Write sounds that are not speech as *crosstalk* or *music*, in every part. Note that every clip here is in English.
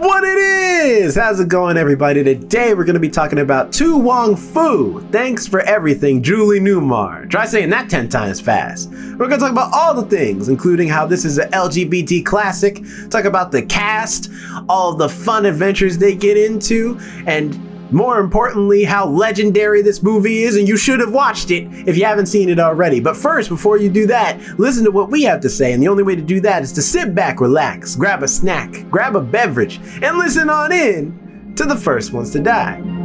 What it is! How's it going, everybody? Today we're going to be talking about To Wong Foo. Thanks for everything, Julie Newmar. Try saying that 10 times fast. We're going to talk about all the things, including how this is an LGBT classic, talk about the cast, all the fun adventures they get into, and more importantly, how legendary this movie is, and you should have watched it if you haven't seen it already. But first, before you do that, listen to what we have to say, and the only way to do that is to sit back, relax, grab a snack, grab a beverage, and listen on in to the first ones to die.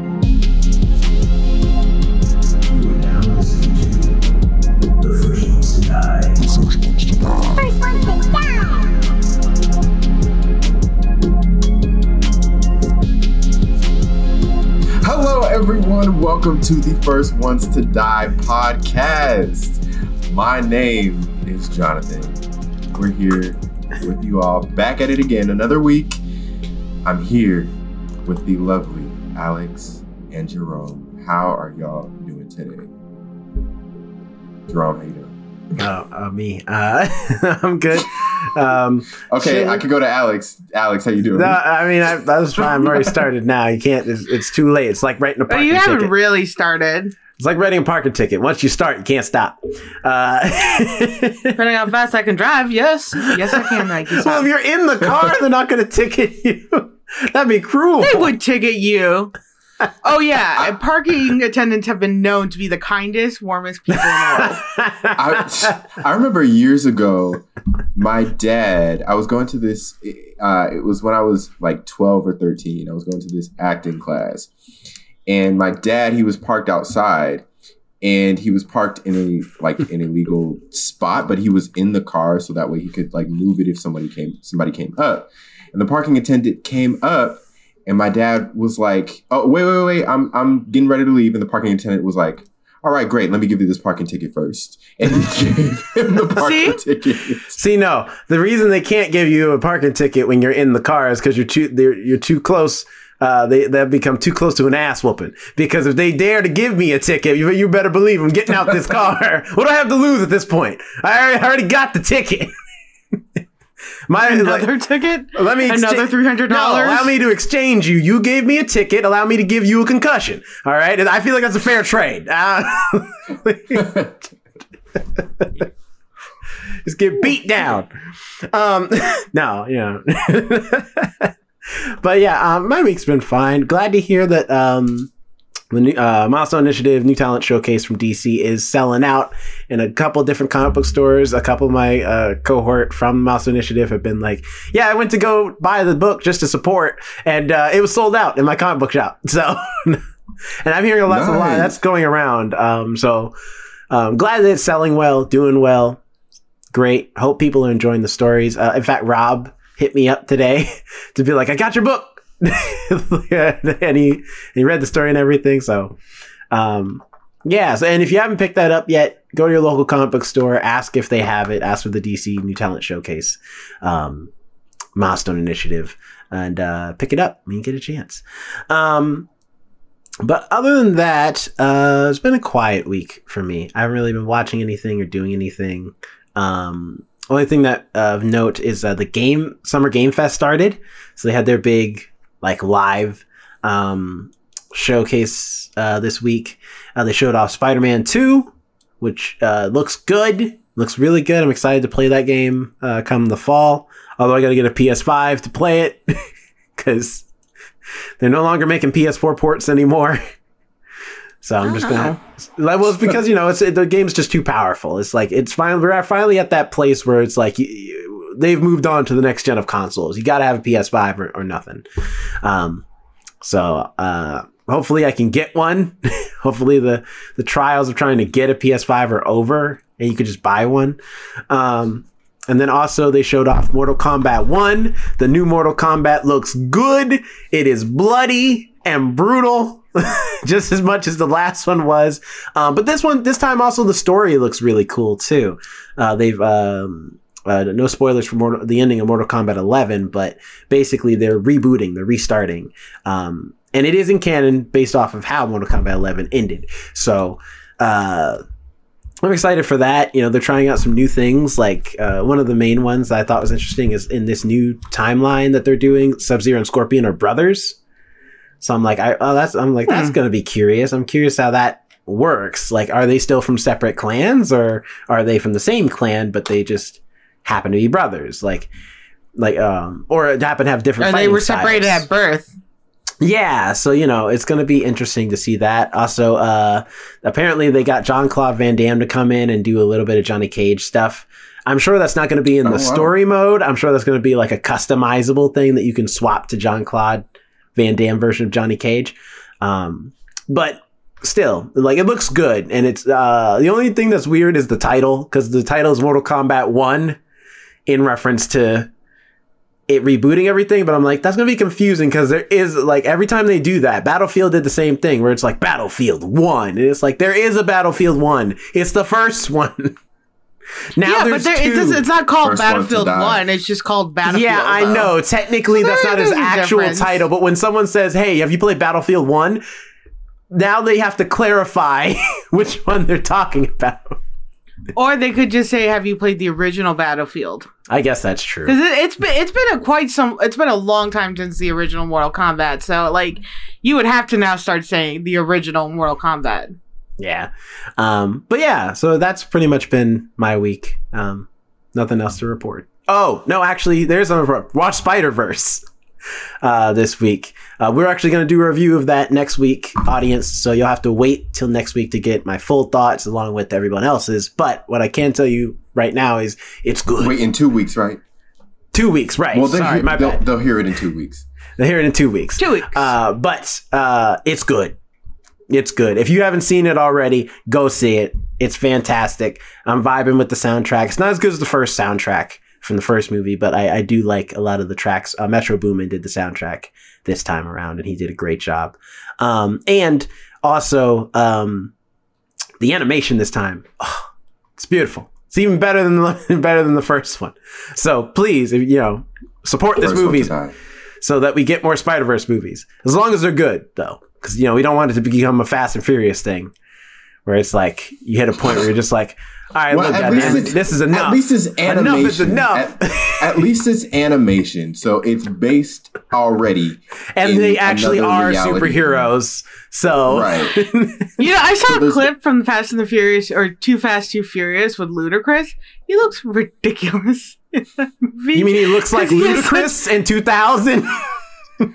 Everyone. Welcome to the First Ones to Die podcast. My name is Jonathan. We're here with you all, back at it again, another week. I'm here with the lovely Alex and Jerome. How are y'all doing today? Jerome, how? Oh, uh, me. Uh, *laughs* I'm good. Um, Okay, Shit. I could go to Alex. Alex, how you doing? no, I mean, I, that was fine. I'm already started now. You can't. It's, it's too late. It's like writing a But parking you haven't ticket. really started. it's like writing a parking ticket. Once you start, you can't stop. Uh, *laughs* Depending how fast I can drive, yes. Yes, I can, Nike. well, if you're in the car, they're not going to ticket you. *laughs* That'd be cruel. They would ticket you. Oh, yeah. parking attendants have been known to be the kindest, warmest people in the world. *laughs* I, I remember years ago, my dad, I was going to this, uh, it was when I was like 12 or 13. I was going to this acting class. And my dad, he was parked outside and he was parked in a like an illegal spot, but he was in the car so that way he could like move it if somebody came somebody came up. And the parking attendant came up and my dad was like, "Oh, wait, wait, wait, I'm I'm getting ready to leave." And the parking attendant was like, all right, great. Let me give you this parking ticket first. And he *laughs* gave him the parking ticket. See, no, the reason they can't give you a parking ticket when you're in the car is because you're too they're, you're too close. Uh, they they've become too close to an ass whooping. Because if they dare to give me a ticket, you, you better believe I'm getting out this *laughs* car. what do I have to lose at this point? I already, I already got the ticket. *laughs* My Another like, ticket? let me Another excha- $300? No, allow me to exchange you. You gave me a ticket. Allow me to give you a concussion. All right, And I feel like that's a fair trade. Uh, *laughs* just get beat down. Um, *laughs* no, you *laughs* know. but yeah, um, my week's been fine. Glad to hear that um, the new, uh, Milestone Initiative New Talent Showcase from DC is selling out in a couple different comic book stores. A couple of my uh, cohort from Milestone Initiative have been like, "Yeah, I went to go buy the book just to support, and uh, it was sold out in my comic book shop." *laughs* So, and I'm hearing a lot, a lot Nice. that's going around. Um, so, um, glad that it's selling well, doing well. Great. Hope people are enjoying the stories. Uh, in fact, Rob hit me up today *laughs* to be like, "I got your book." *laughs* and he he read the story and everything. So, um, yeah. So, and if you haven't picked that up yet, go to your local comic book store, ask if they have it, ask for the DC New Talent Showcase, um, Milestone Initiative, and uh, pick it up when you get a chance. Um, but other than that, uh, it's been a quiet week for me. I haven't really been watching anything or doing anything. Um, only thing that uh, of note is uh, the game Summer Game Fest started, so they had their big like live um, showcase uh, this week. Uh, they showed off Spider Man Two, which uh, looks good, looks really good. I'm excited to play that game uh, come the fall. Although I got to get a PS5 to play it *laughs* because they're no longer making PS4 ports anymore. *laughs* So I'm just gonna. Well, it's because you know it's the game's just too powerful. It's like it's finally we're finally at that place where it's like they've moved on to the next gen of consoles. You got to have a PS5 or, or nothing. Um, so uh, hopefully I can get one. *laughs* hopefully the the trials of trying to get a PS5 are over and you could just buy one. Um, and then also they showed off Mortal Kombat 1. The new Mortal Kombat looks good. It is bloody and brutal. *laughs* just as much as the last one was. Um, but this one, this time also the story looks really cool too. Uh, they've, um, uh, no spoilers for Mortal, the ending of Mortal Kombat 11, but basically they're rebooting, they're restarting. Um, and it is in canon based off of how Mortal Kombat 11 ended. So, uh, I'm excited for that. You know, they're trying out some new things. Like uh, one of the main ones that I thought was interesting is in this new timeline that they're doing. Sub Zero and Scorpion are brothers. So I'm like, I oh that's I'm like that's Hmm. gonna be curious. I'm curious how that works. Like, are they still from separate clans or are they from the same clan but they just happen to be brothers? Like, like um, or happen to have different. And they fighting were separated styles. at birth. Yeah, so you know, it's going to be interesting to see that. Also, uh apparently they got Jean-Claude Van Damme to come in and do a little bit of Johnny Cage stuff. I'm sure that's not going to be in Oh, the wow. story mode. I'm sure that's going to be like a customizable thing that you can swap to Jean-Claude Van Damme version of Johnny Cage. Um, but still, like it looks good, and it's uh, the only thing that's weird is the title because the title is Mortal Kombat One in reference to it rebooting everything, but I'm like, that's gonna be confusing because there is like every time they do that, Battlefield did the same thing where it's like Battlefield One, and it's like there is a Battlefield One. It's the first *laughs* one. now yeah, but there, two. it does, it's not called First Battlefield die. One. It's just called Battlefield. yeah, I though. know. Technically, So that's not his actual difference. title, but when someone says, "Hey, have you played Battlefield One?" Now they have to clarify *laughs* which one they're talking about. Or they could just say, "Have you played the original Battlefield?" I guess that's true. Because it, it's been it's been a quite some it's been a long time since the original Mortal Kombat. So like, you would have to now start saying the original Mortal Kombat. Yeah. Um, but yeah, so that's pretty much been my week. Um, nothing else to report. Oh, no, actually, there's a watch Spider Verse *laughs* uh, this week. Uh, we're actually going to do a review of that next week, audience. So you'll have to wait till next week to get my full thoughts along with everyone else's. But what I can tell you right now is it's good. Wait, in two weeks, right? Two weeks, right? Well, they'll, Sorry, hear, my they'll, bad. they'll hear it in two weeks. They'll hear it in two weeks. Two weeks. Uh, but uh, it's good. It's good. If you haven't seen it already, go see it. It's fantastic. I'm vibing with the soundtrack. It's not as good as the first soundtrack from the first movie, but I, I do like a lot of the tracks. Uh, Metro Boomin did the soundtrack this time around, and he did a great job. Um, and also, um, the animation this time, oh, it's beautiful. It's even better than the *laughs* better than the first one. So please, if, you know, support this First one to movie so that we get more Spider Verse movies. As long as they're good, though, because you know we don't want it to become a Fast and Furious thing, where it's like you hit a point where you're just like, all right, Well, look, at least goddamn, it's- this is enough. At least it's animation. Enough is enough. At, at least it's animation, so it's based already. and in they actually are reality. superheroes. So Right. *laughs* You know, I saw So a clip from Fast and the Furious or Too Fast, Too Furious with Ludacris. He looks ridiculous *laughs* in that movie. you mean he looks like *laughs* he has Ludacris in 2000?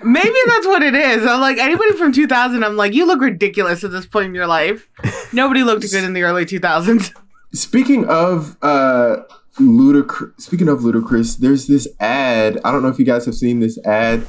Maybe that's what it is. I'm like anybody from 2000. I'm like, you look ridiculous at this point in your life. Nobody looked good in the early 2000s. Speaking of uh Ludacris, speaking of Ludacris, there's this ad. I don't know if you guys have seen this ad.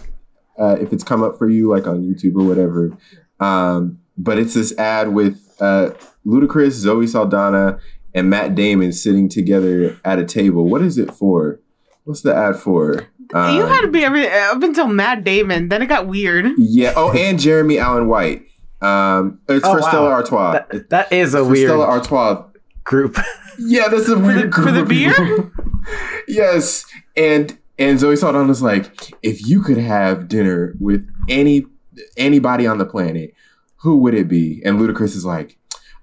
Uh, if it's come up for you, like on YouTube or whatever, um, but it's this ad with uh, Ludacris, Zoe Saldana, and Matt Damon sitting together at a table. What is it for? What's the ad for? Um, you had to be every up until Matt Damon. Then it got weird. yeah. Oh, and Jeremy Allen White. Um, it's Oh, for wow. Stella Artois. That- that is a for weird Stella Artois. Group. Yeah, that's a weird group for the beer? *laughs* yes, and and Zoe Saldana was like, if you could have dinner with any anybody on the planet, who would it be? And Ludacris is like,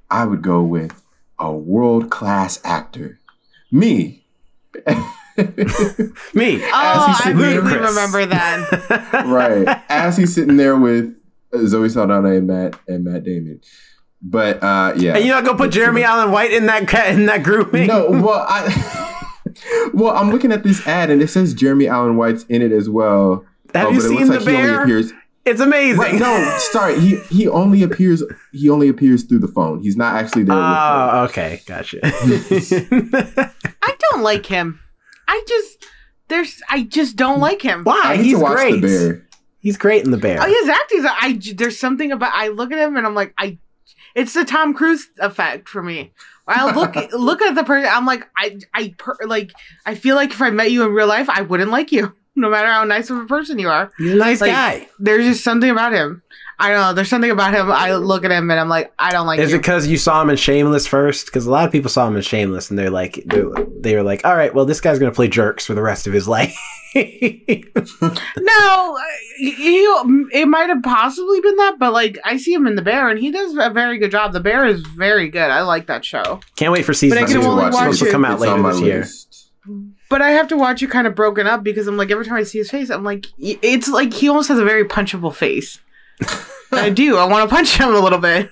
I would go with a world class actor, me. *laughs* Me. Oh, I vaguely remember that. *laughs* right as he's sitting there with uh, Zoe Saldana and Matt and Matt Damon. But uh, yeah, And you're not gonna put Jeremy Allen White in that ca- in that grouping? No, *laughs* well, I well, I'm looking at this ad and it says Jeremy Allen White's in it as well. Have Oh, you seen the like bear? appears. It's amazing. Right, no, sorry, he he only appears he only appears through the phone. He's not actually there. with her. Oh, okay, gotcha. *laughs* I don't like him. I just there's I just don't like him. Why? I need He's to watch great. the bear. He's great in the bear. Oh, his acting's I j- there's something about I look at him and I'm like I it's the Tom Cruise effect for me. I look *laughs* look at the person I'm like I I per, like I feel like if I met you in real life I wouldn't like you. *laughs* no matter how nice of a person you are. He's a nice Like, guy. There's just something about him. I don't know. There's something about him. I look at him and I'm like, I don't like Is you. it because you saw him in Shameless first? Because a lot of people saw him in Shameless, and they're like, they're, they were like, all right, well, this guy's gonna play jerks for the rest of his life. *laughs* no, he, he- it might have possibly been that, but like I see him in The Bear and he does a very good job. The Bear is very good. I like that show. Can't wait for season But I two. can only It's supposed to come out It's later on my this year. But I have to watch it kind of broken up because I'm like every time I see his face, I'm like it's like he almost has a very punchable face. I do. I want to punch him a little bit.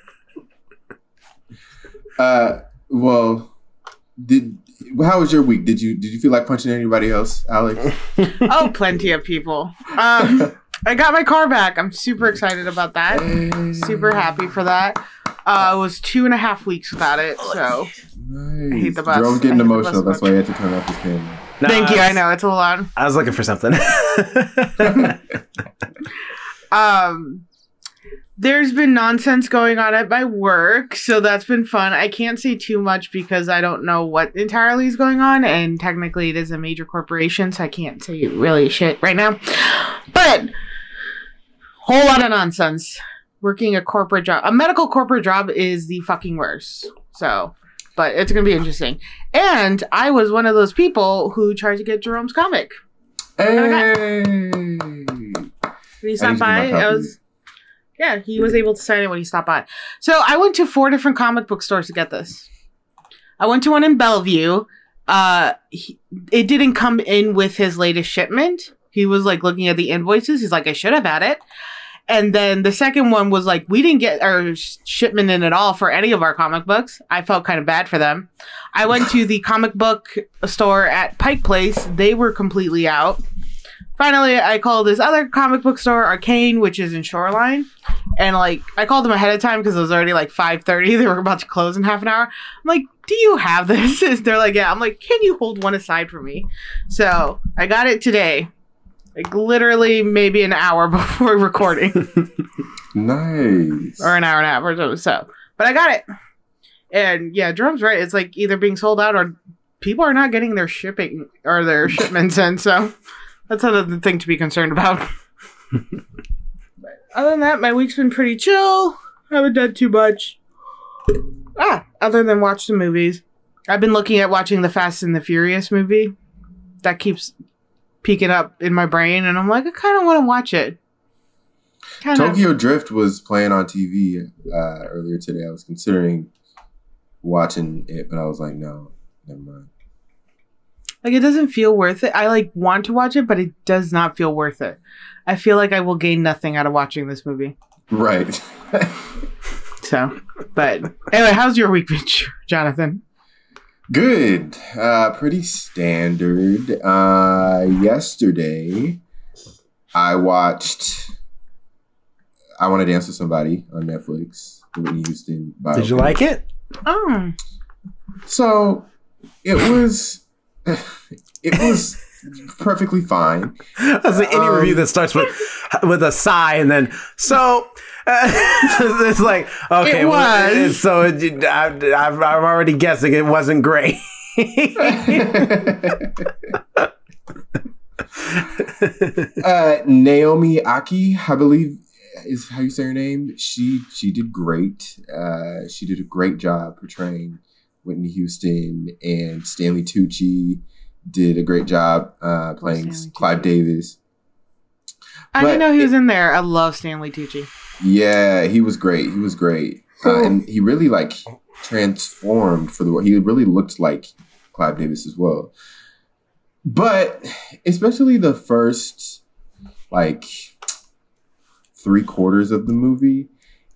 Uh, well, did how was your week? Did you did you feel like punching anybody else, Alex? *laughs* Oh, plenty of people. Um, I got my car back. I'm super excited about that. Super happy for that. Uh, it was two and a half weeks without it, so Nice. hate the bus. Jerome's I getting hate the bus emotional. That's much. why I had to turn off his camera. No, thank you. I I know it's a lot. I was looking for something. *laughs* *laughs* Um, there's been nonsense going on at my work, so that's been fun. I can't say too much because I don't know what entirely is going on, and technically it is a major corporation, so I can't say really shit right now. But whole lot of nonsense. Working a corporate job, a medical corporate job, is the fucking worst. So, but it's gonna be interesting. And I was one of those people who tried to get Jerome's comic. Hey. He stopped need to get my by, I was yeah, he was able to sign it when he stopped by. So I went to four different comic book stores to get this. I went to one in Bellevue. Uh, he, it didn't come in with his latest shipment. He was like looking at the invoices. He's like, I should have had it. And then the second one was like, we didn't get our shipment in at all for any of our comic books. I felt kind of bad for them. I went to the comic book store at Pike Place. They were completely out. Finally, I called this other comic book store, Arcane, which is in Shoreline. And like I called them ahead of time because it was already like 5:30. *laughs* They were about to close in half an hour. I'm like, "Do you have this?" *laughs* And they're like, "Yeah." I'm like, "Can you hold one aside for me?" So, I got it today. Like literally maybe an hour *laughs* before recording. Nice. or an hour and a half or so. So, but I got it. And yeah, Jerome's right. It's like either being sold out or people are not getting their shipping or their shipments in. So that's another thing to be concerned about. but *laughs* other than that, my week's been pretty chill. I Haven't done too much. Ah, other than watch the movies. I've been looking at watching the Fast and the Furious movie. That keeps peeking up in my brain, and I'm like, I kind of want to watch it. Kind of. Tokyo Drift was playing on TV uh, earlier today. I was considering watching it, but I was like, no, never mind. Like it doesn't feel worth it. I like want to watch it, but it does not feel worth it. I feel like I will gain nothing out of watching this movie. Right. *laughs* So, but anyway, how's your week been, *laughs* Jonathan? Good. Uh, pretty standard. Uh, yesterday, I watched I Want to Dance with Somebody on Netflix. The Whitney Houston. Did you biopic. like it? Oh, So it was. It was perfectly fine. I was like, any Um, review that starts with with a sigh and then so. Uh, *laughs* it's like okay, It well, was. it's- so it, I, I'm I'm already guessing it wasn't great. *laughs* *laughs* uh, Naomi Ackie, I believe is how you say her name. She she did great. Uh, she did a great job portraying Whitney Houston, and Stanley Tucci did a great job uh, playing Clive Davis. I But didn't know he was it- in there. I love Stanley Tucci. Yeah, he was great. He was great, uh, and he really like transformed for the role. He really looked like Clive Davis as well. But especially the first like three quarters of the movie,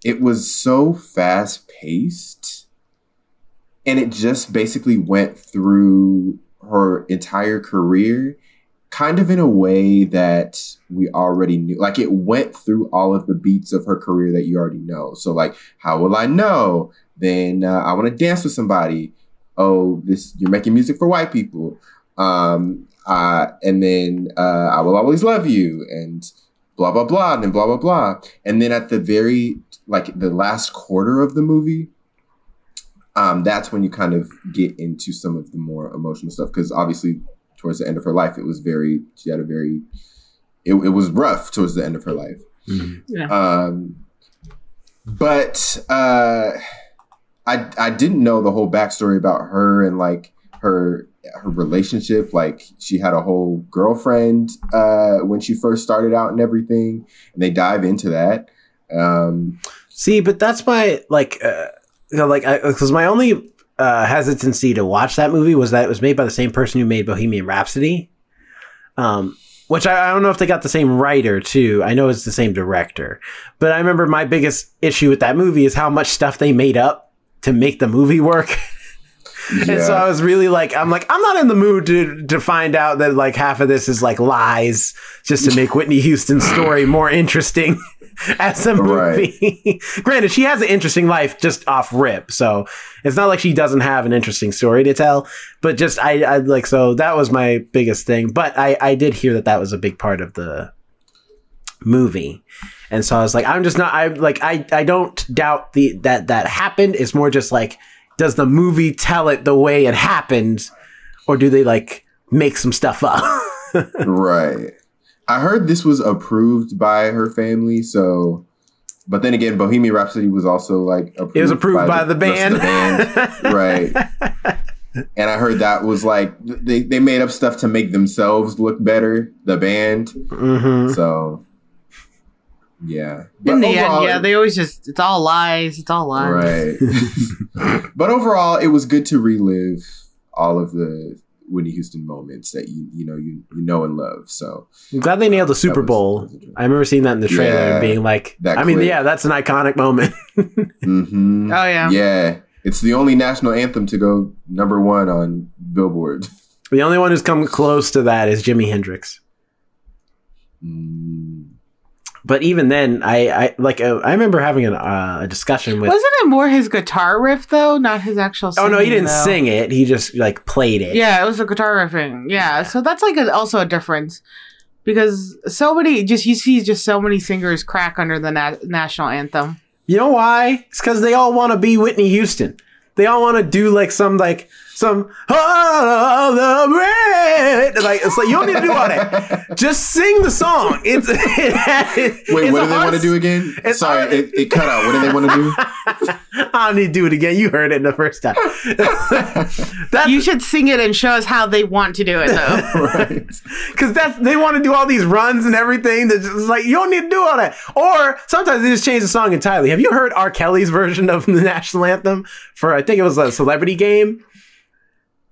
it was so fast paced, and it just basically went through her entire career kind of in a way that we already knew. Like it went through all of the beats of her career that you already know. So like, how will I know? Then uh, I want to dance with somebody. Oh, this you're making music for white people. Um, uh, and then uh, I will always love you and blah blah blah and then blah blah blah. And then at the very like the last quarter of the movie, um, that's when you kind of get into some of the more emotional stuff because obviously towards the end of her life. It was very she had a very it, it was rough towards the end of her life. Yeah. Um, but uh, I I didn't know the whole backstory about her and like her her relationship. Like she had a whole girlfriend uh, when she first started out and everything, and they dive into that. Um, See, but that's my like, uh, know, like, because my only uh, hesitancy to watch that movie was that it was made by the same person who made Bohemian Rhapsody. Um, which I, I don't know if they got the same writer too. I know it's the same director, but I remember my biggest issue with that movie is how much stuff they made up to make the movie work. *laughs* And so I was really like, I'm like, I'm not in the mood to to find out that like half of this is like lies just to make Whitney Houston's story more interesting *laughs* as a movie. *laughs* Granted, she has an interesting life just off rip, so it's not like she doesn't have an interesting story to tell. But just I, I like so that was my biggest thing. But I I did hear that that was a big part of the movie. And so I was like, I'm just not. I like. I. I don't doubt the that that happened. It's more just like, does the movie tell it the way it happened, or do they like make some stuff up? *laughs* right. I heard this was approved by her family, so. But then again, Bohemian Rhapsody was also like approved it was approved by, the, rest of band. the band. *laughs* right. And I heard that was like they, they made up stuff to make themselves look better, the band. hmm So yeah. In But the end, yeah, they always just it's all lies. It's all lies. Right. *laughs* but overall, it was good to relive all of the Whitney Houston moments that you you know you you know and love. So I'm glad they nailed the Super was- Bowl. that was interesting. I remember seeing that in the trailer Yeah, and being like, that I mean, clip. yeah, that's an iconic moment. *laughs* hmm Oh yeah. yeah, it's the only national anthem to go number one on Billboard. the only one who's come close to that is Jimi Hendrix. Mm. But even then, I, I like uh, I remember having an, uh, a discussion with. Wasn't it more his guitar riff though, not his actual? oh no, he didn't though? sing it. He just like played it. Yeah, it was a guitar riffing. Yeah, so that's like a, also a difference because so many just you see just so many singers crack under the na- national anthem. You know why? It's because they all want to be Whitney Houston. They all want to do like some like some oh the red. Like it's like you don't need to do all that. Just sing the song. It's *laughs* it, Wait, it's what do they want to do again? Sorry, hard- it, it cut out. What do they want to do? *laughs* I don't need to do it again. You heard it the first time. *laughs* that's You should sing it and show us how they want to do it though. right. because that's they want to do all these runs and everything. That's just like you don't need to do all that. Or sometimes they just change the song entirely. Have you heard R. Kelly's version of the national anthem for I think it was a celebrity game?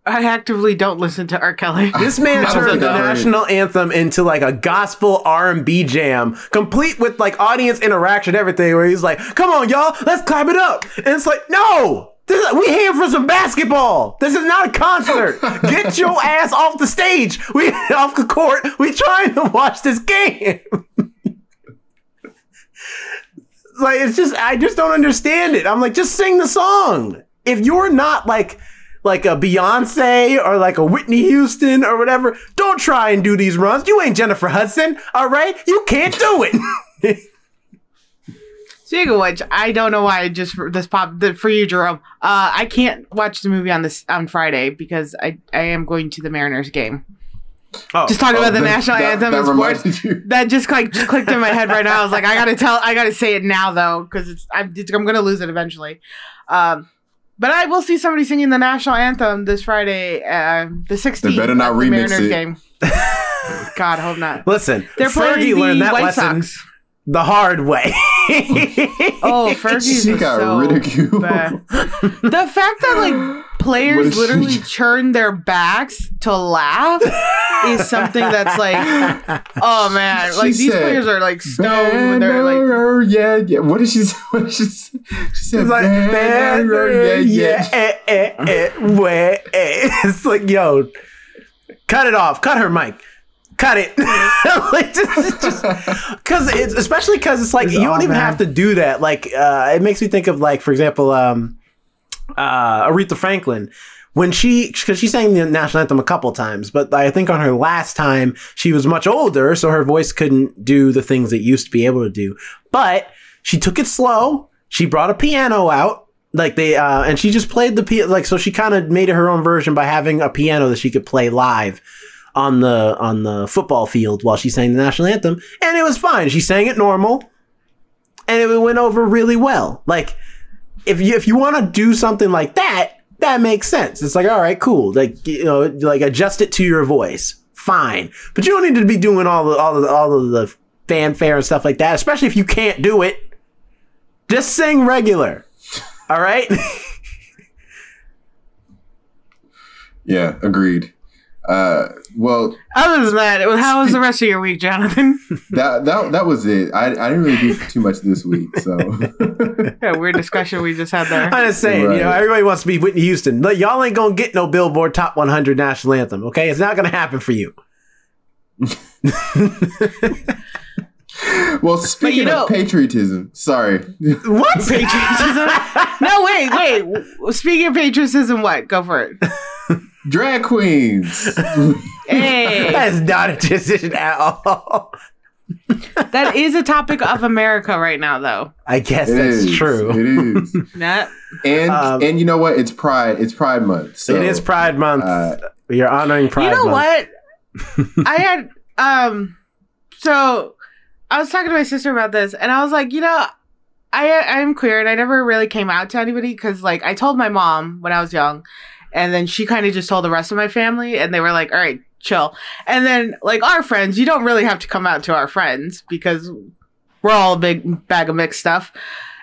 I actively don't listen to R. Kelly. *laughs* This man turned the I national anthem into like a gospel R and B jam, complete with like audience interaction, everything. Where he's like, "Come on, y'all, let's clap it up," and it's like, "No, this is, we here for some basketball. This is not a concert. *laughs* Get your ass off the stage. We *laughs* off the court. We trying to watch this game." like it's just, I just don't understand it. I'm like, just sing the song. If you're not like like a Beyonce or like a Whitney Houston or whatever, don't try and do these runs. You ain't Jennifer Hudson, all right? You can't do it. *laughs* Speaking of which, I don't know why I just this pop the, for you, Jerome. Uh, I can't watch the movie on this on Friday because I I am going to the Mariners game. oh, Just talking about the that- national that- anthem that and sports. That just like just clicked in my head right now. I was like, I gotta tell, I gotta say it now though, because it's I'm, it's I'm gonna lose it eventually. Um, but I will see somebody singing the national anthem this Friday, uh, the 16th. They better not at the remix Mariners it. game. *laughs* God, hope not. Listen, They're playing Fergie the learned that White lesson Sox. The hard way. *laughs* Oh, Fergie's She got so ridiculed. bad. *laughs* The fact that like players is she- literally *laughs* turn their backs to laugh is something that's like, oh man, like She these said, players are like stoned when they're like. Yeah, yeah. What did she? say? What did she? say? She said, It's like, banner, yeah, yeah. eh, eh, eh, eh. It's like, yo, cut it off. Cut her mic. Cut it. *laughs* like, just, just, *laughs* cause it's, especially cause it's like, It's you don't even bad. have to do that. Like, uh, it makes me think of like, for example, um, uh, Aretha Franklin. When she, because she sang the national anthem a couple times, but I think on her last time she was much older, so her voice couldn't do the things it used to be able to do. But she took it slow. She brought a piano out, like they, uh, and she just played the piano. Like so, she kind of made it her own version by having a piano that she could play live on the on the football field while she sang the national anthem, and it was fine. She sang it normal, and it went over really well. Like if you if you want to do something like that, that makes sense. It's like all right, cool. Like you know, like adjust it to your voice. Fine, but you don't need to be doing all the all the, all of the fanfare and stuff like that. Especially if you can't do it. Just sing regular. *laughs* All right. *laughs* Yeah, agreed. Uh, well, Other than that, it was, how was the rest of your week, Jonathan? *laughs* that that that was it. I, I didn't really do too much this week, so *laughs* yeah, weird discussion we just had there. I'm just saying, you know, everybody wants to be Whitney Houston. Look, Y'all ain't gonna get no Billboard Top 100 national anthem. Okay, it's not gonna happen for you. *laughs* well. Speaking know- of patriotism, sorry. What? Patriotism? no, wait, wait. Speaking of patriotism, what? Go for it. Drag queens. Hey, *laughs* That's not a decision at all. *laughs* that is a topic of America right now, though. I guess It that's is. true. It is. *laughs* Not, And Um, and you know what? It's Pride. It's Pride Month. So, it is Pride Month. uh, You're honoring Pride you know Month. what? I had um, so I was talking to my sister about this, and I was like, you know, I I'm queer, and I never really came out to anybody because, like, I told my mom when I was young, and then she kind of just told the rest of my family, and they were like, all right, chill. And then like our friends, you don't really have to come out to our friends because we're all a big bag of mixed stuff.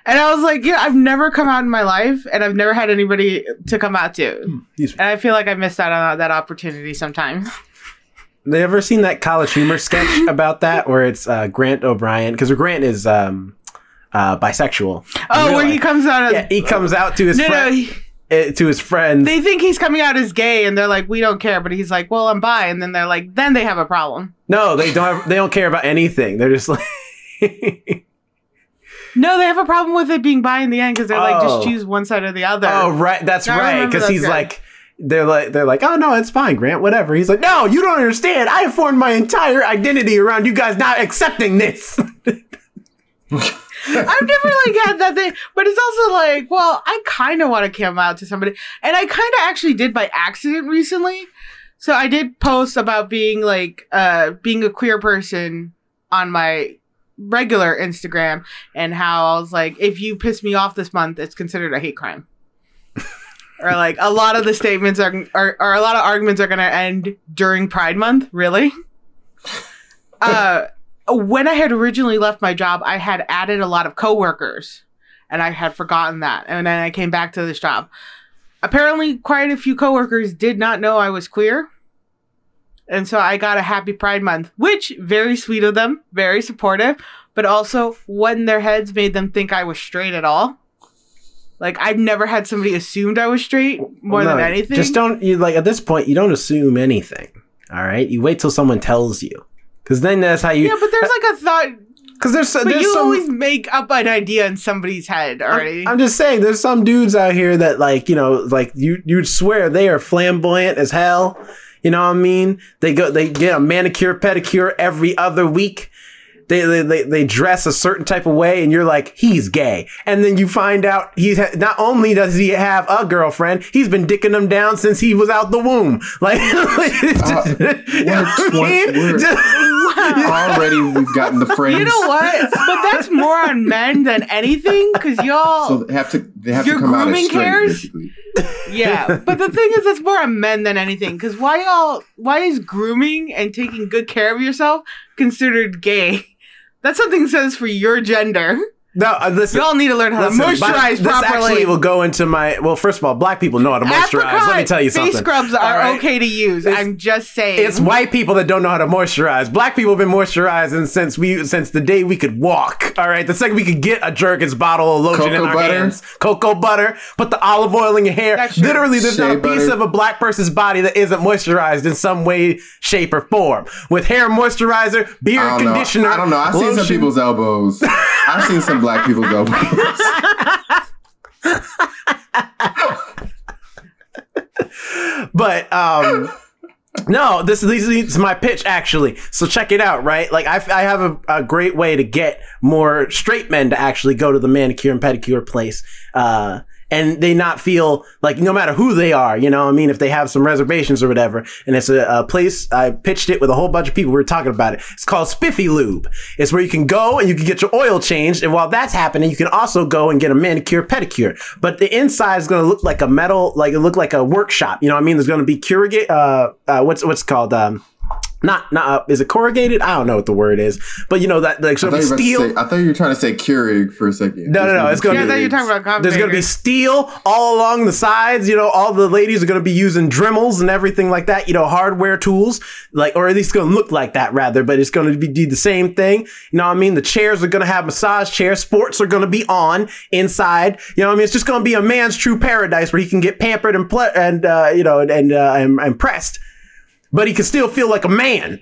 And I was like, yeah, I've never come out in my life, and I've never had anybody to come out to. These- And I feel like I missed out on that opportunity sometimes. *laughs* They ever seen that College Humor sketch *laughs* about that, where it's uh, Grant O'Brien? Because Grant is um, uh, bisexual. Oh, where he comes out as Yeah, he comes out to his no, no. he- Eh, to his friends. they think he's coming out as gay, and they're like, "We don't care," but he's like, "Well, I'm bi," and then they're like, "Then they have a problem." no, they don't. Have, they don't care about anything. They're just like. *laughs* No, they have a problem with it being bi in the end because they're like, Oh. "Just choose one side or the other." Oh right, that's right. Because he's like, they're like, they're like, oh no, it's fine, Grant, whatever. He's like, no, you don't understand. I have formed my entire identity around you guys not accepting this. *laughs* *laughs* I've never like had that thing, but it's also like, well, I kind of want to come out to somebody, and I kind of actually did by accident recently. So I did post about being like, uh, being a queer person on my regular Instagram, and how I was like, if you piss me off this month, it's considered a hate crime. *laughs* or like a lot of the statements are, are, or a lot of arguments are going to end during Pride Month. Really? *laughs* uh, when I had originally left my job, I had added a lot of coworkers, and I had forgotten that. And then I came back to this job. Apparently, quite a few coworkers did not know I was queer. And so I got a happy Pride Month, which very sweet of them, very supportive, but also what in their heads made them think I was straight at all. Like I've never had somebody assumed I was straight more No, than anything. Just don't you like at this point. You don't assume anything. All right, you wait till someone tells you, because then that's how you. yeah, but there's like a thought. because there's But there's you some. always make up an idea in somebody's head already. I'm, I'm just saying, there's some dudes out here that like you know, like you you'd swear they are flamboyant as hell. You know what I mean? They go, they get a manicure, pedicure every other week. They, they, they, they dress a certain type of way, and you're like, he's gay. And then you find out he's ha- not only does he have a girlfriend, he's been dicking them down since he was out the womb. *laughs* Like, *laughs* you know what I mean? twen- we're- Already we've gotten the friends. you know what? But that's more on men than anything, because y'all. So they have to they have Your to come out as grooming straight, cares? basically. yeah, but the thing is, it's more on men than anything. Because why y'all? Why is grooming and taking good care of yourself considered gay? That's something that says for your gender. No, uh, listen. Y'all need to learn how to Listen, but moisturize this properly. actually will go into my. Well, first of all, black people know how to moisturize. Apricot Let me tell you something. Face scrubs are All right? okay to use. It's- I'm just saying. It's white people that don't know how to moisturize. Black people have been moisturizing since we since the day we could walk. All right, the second we could get a Jergens bottle of lotion in Cocoa our butter? hands, cocoa butter, put the olive oil in your hair. That's. Literally, there's not Shea a piece of a black person's body that isn't moisturized in some way, shape, or form. With hair moisturizer, beard I don't know. conditioner. I don't know. I've seen some people's elbows. *laughs* I've seen some black people's *laughs* elbows. but um no this is this is my pitch actually so check it out right like i, I have a, a great way to get more straight men to actually go to the manicure and pedicure place uh and they not feel like no matter who they are, you know, I mean, if they have some reservations or whatever, and it's a, a place I pitched it with a whole bunch of people. We were talking about it. It's called Spiffy Lube. It's where you can go and you can get your oil changed, and while that's happening, you can also go and get a manicure, pedicure. But the inside is going to look like a metal, like it look like a workshop. You know what I mean? There's going to be curate, uh, uh, what's what's called um. Not, not, uh, is it corrugated? I don't know what the word is, but you know that like sort of you were about to steel. say, I thought you were trying to say Keurig for a second. No, no, no, it's gonna Yeah, I be- thought you were talking about coffee There's going to be steel all along the sides. You know, all the ladies are going to be using Dremels and everything like that. You know, hardware tools, like, or at least going to look like that rather. But it's going to be do the same thing. You know what I mean? The chairs are going to have massage chairs. Sports are going to be on inside. You know what I mean? It's just going to be a man's true paradise where he can get pampered and ple- and uh, you know and and, uh, and and pressed, but he can still feel like a man.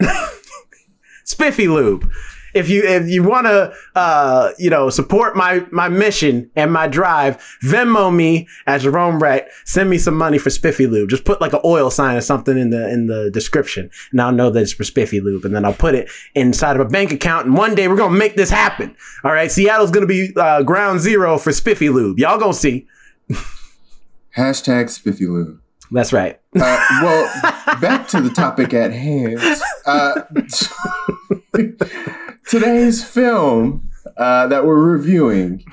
*laughs* Spiffy Lube. If you if you want to uh you know support my my mission and my drive, Venmo me at Jerome Wright. Send me some money for Spiffy Lube. Just put like an oil sign or something in the in the description, and I'll know that it's for Spiffy Lube. And then I'll put it inside of a bank account. And one day we're gonna make this happen. All right, Seattle's gonna be uh, ground zero for Spiffy Lube. Y'all gonna see. Hashtag Spiffy Lou. That's right. Uh, well, back to the topic at hand. Uh, *laughs* today's film uh, that we're reviewing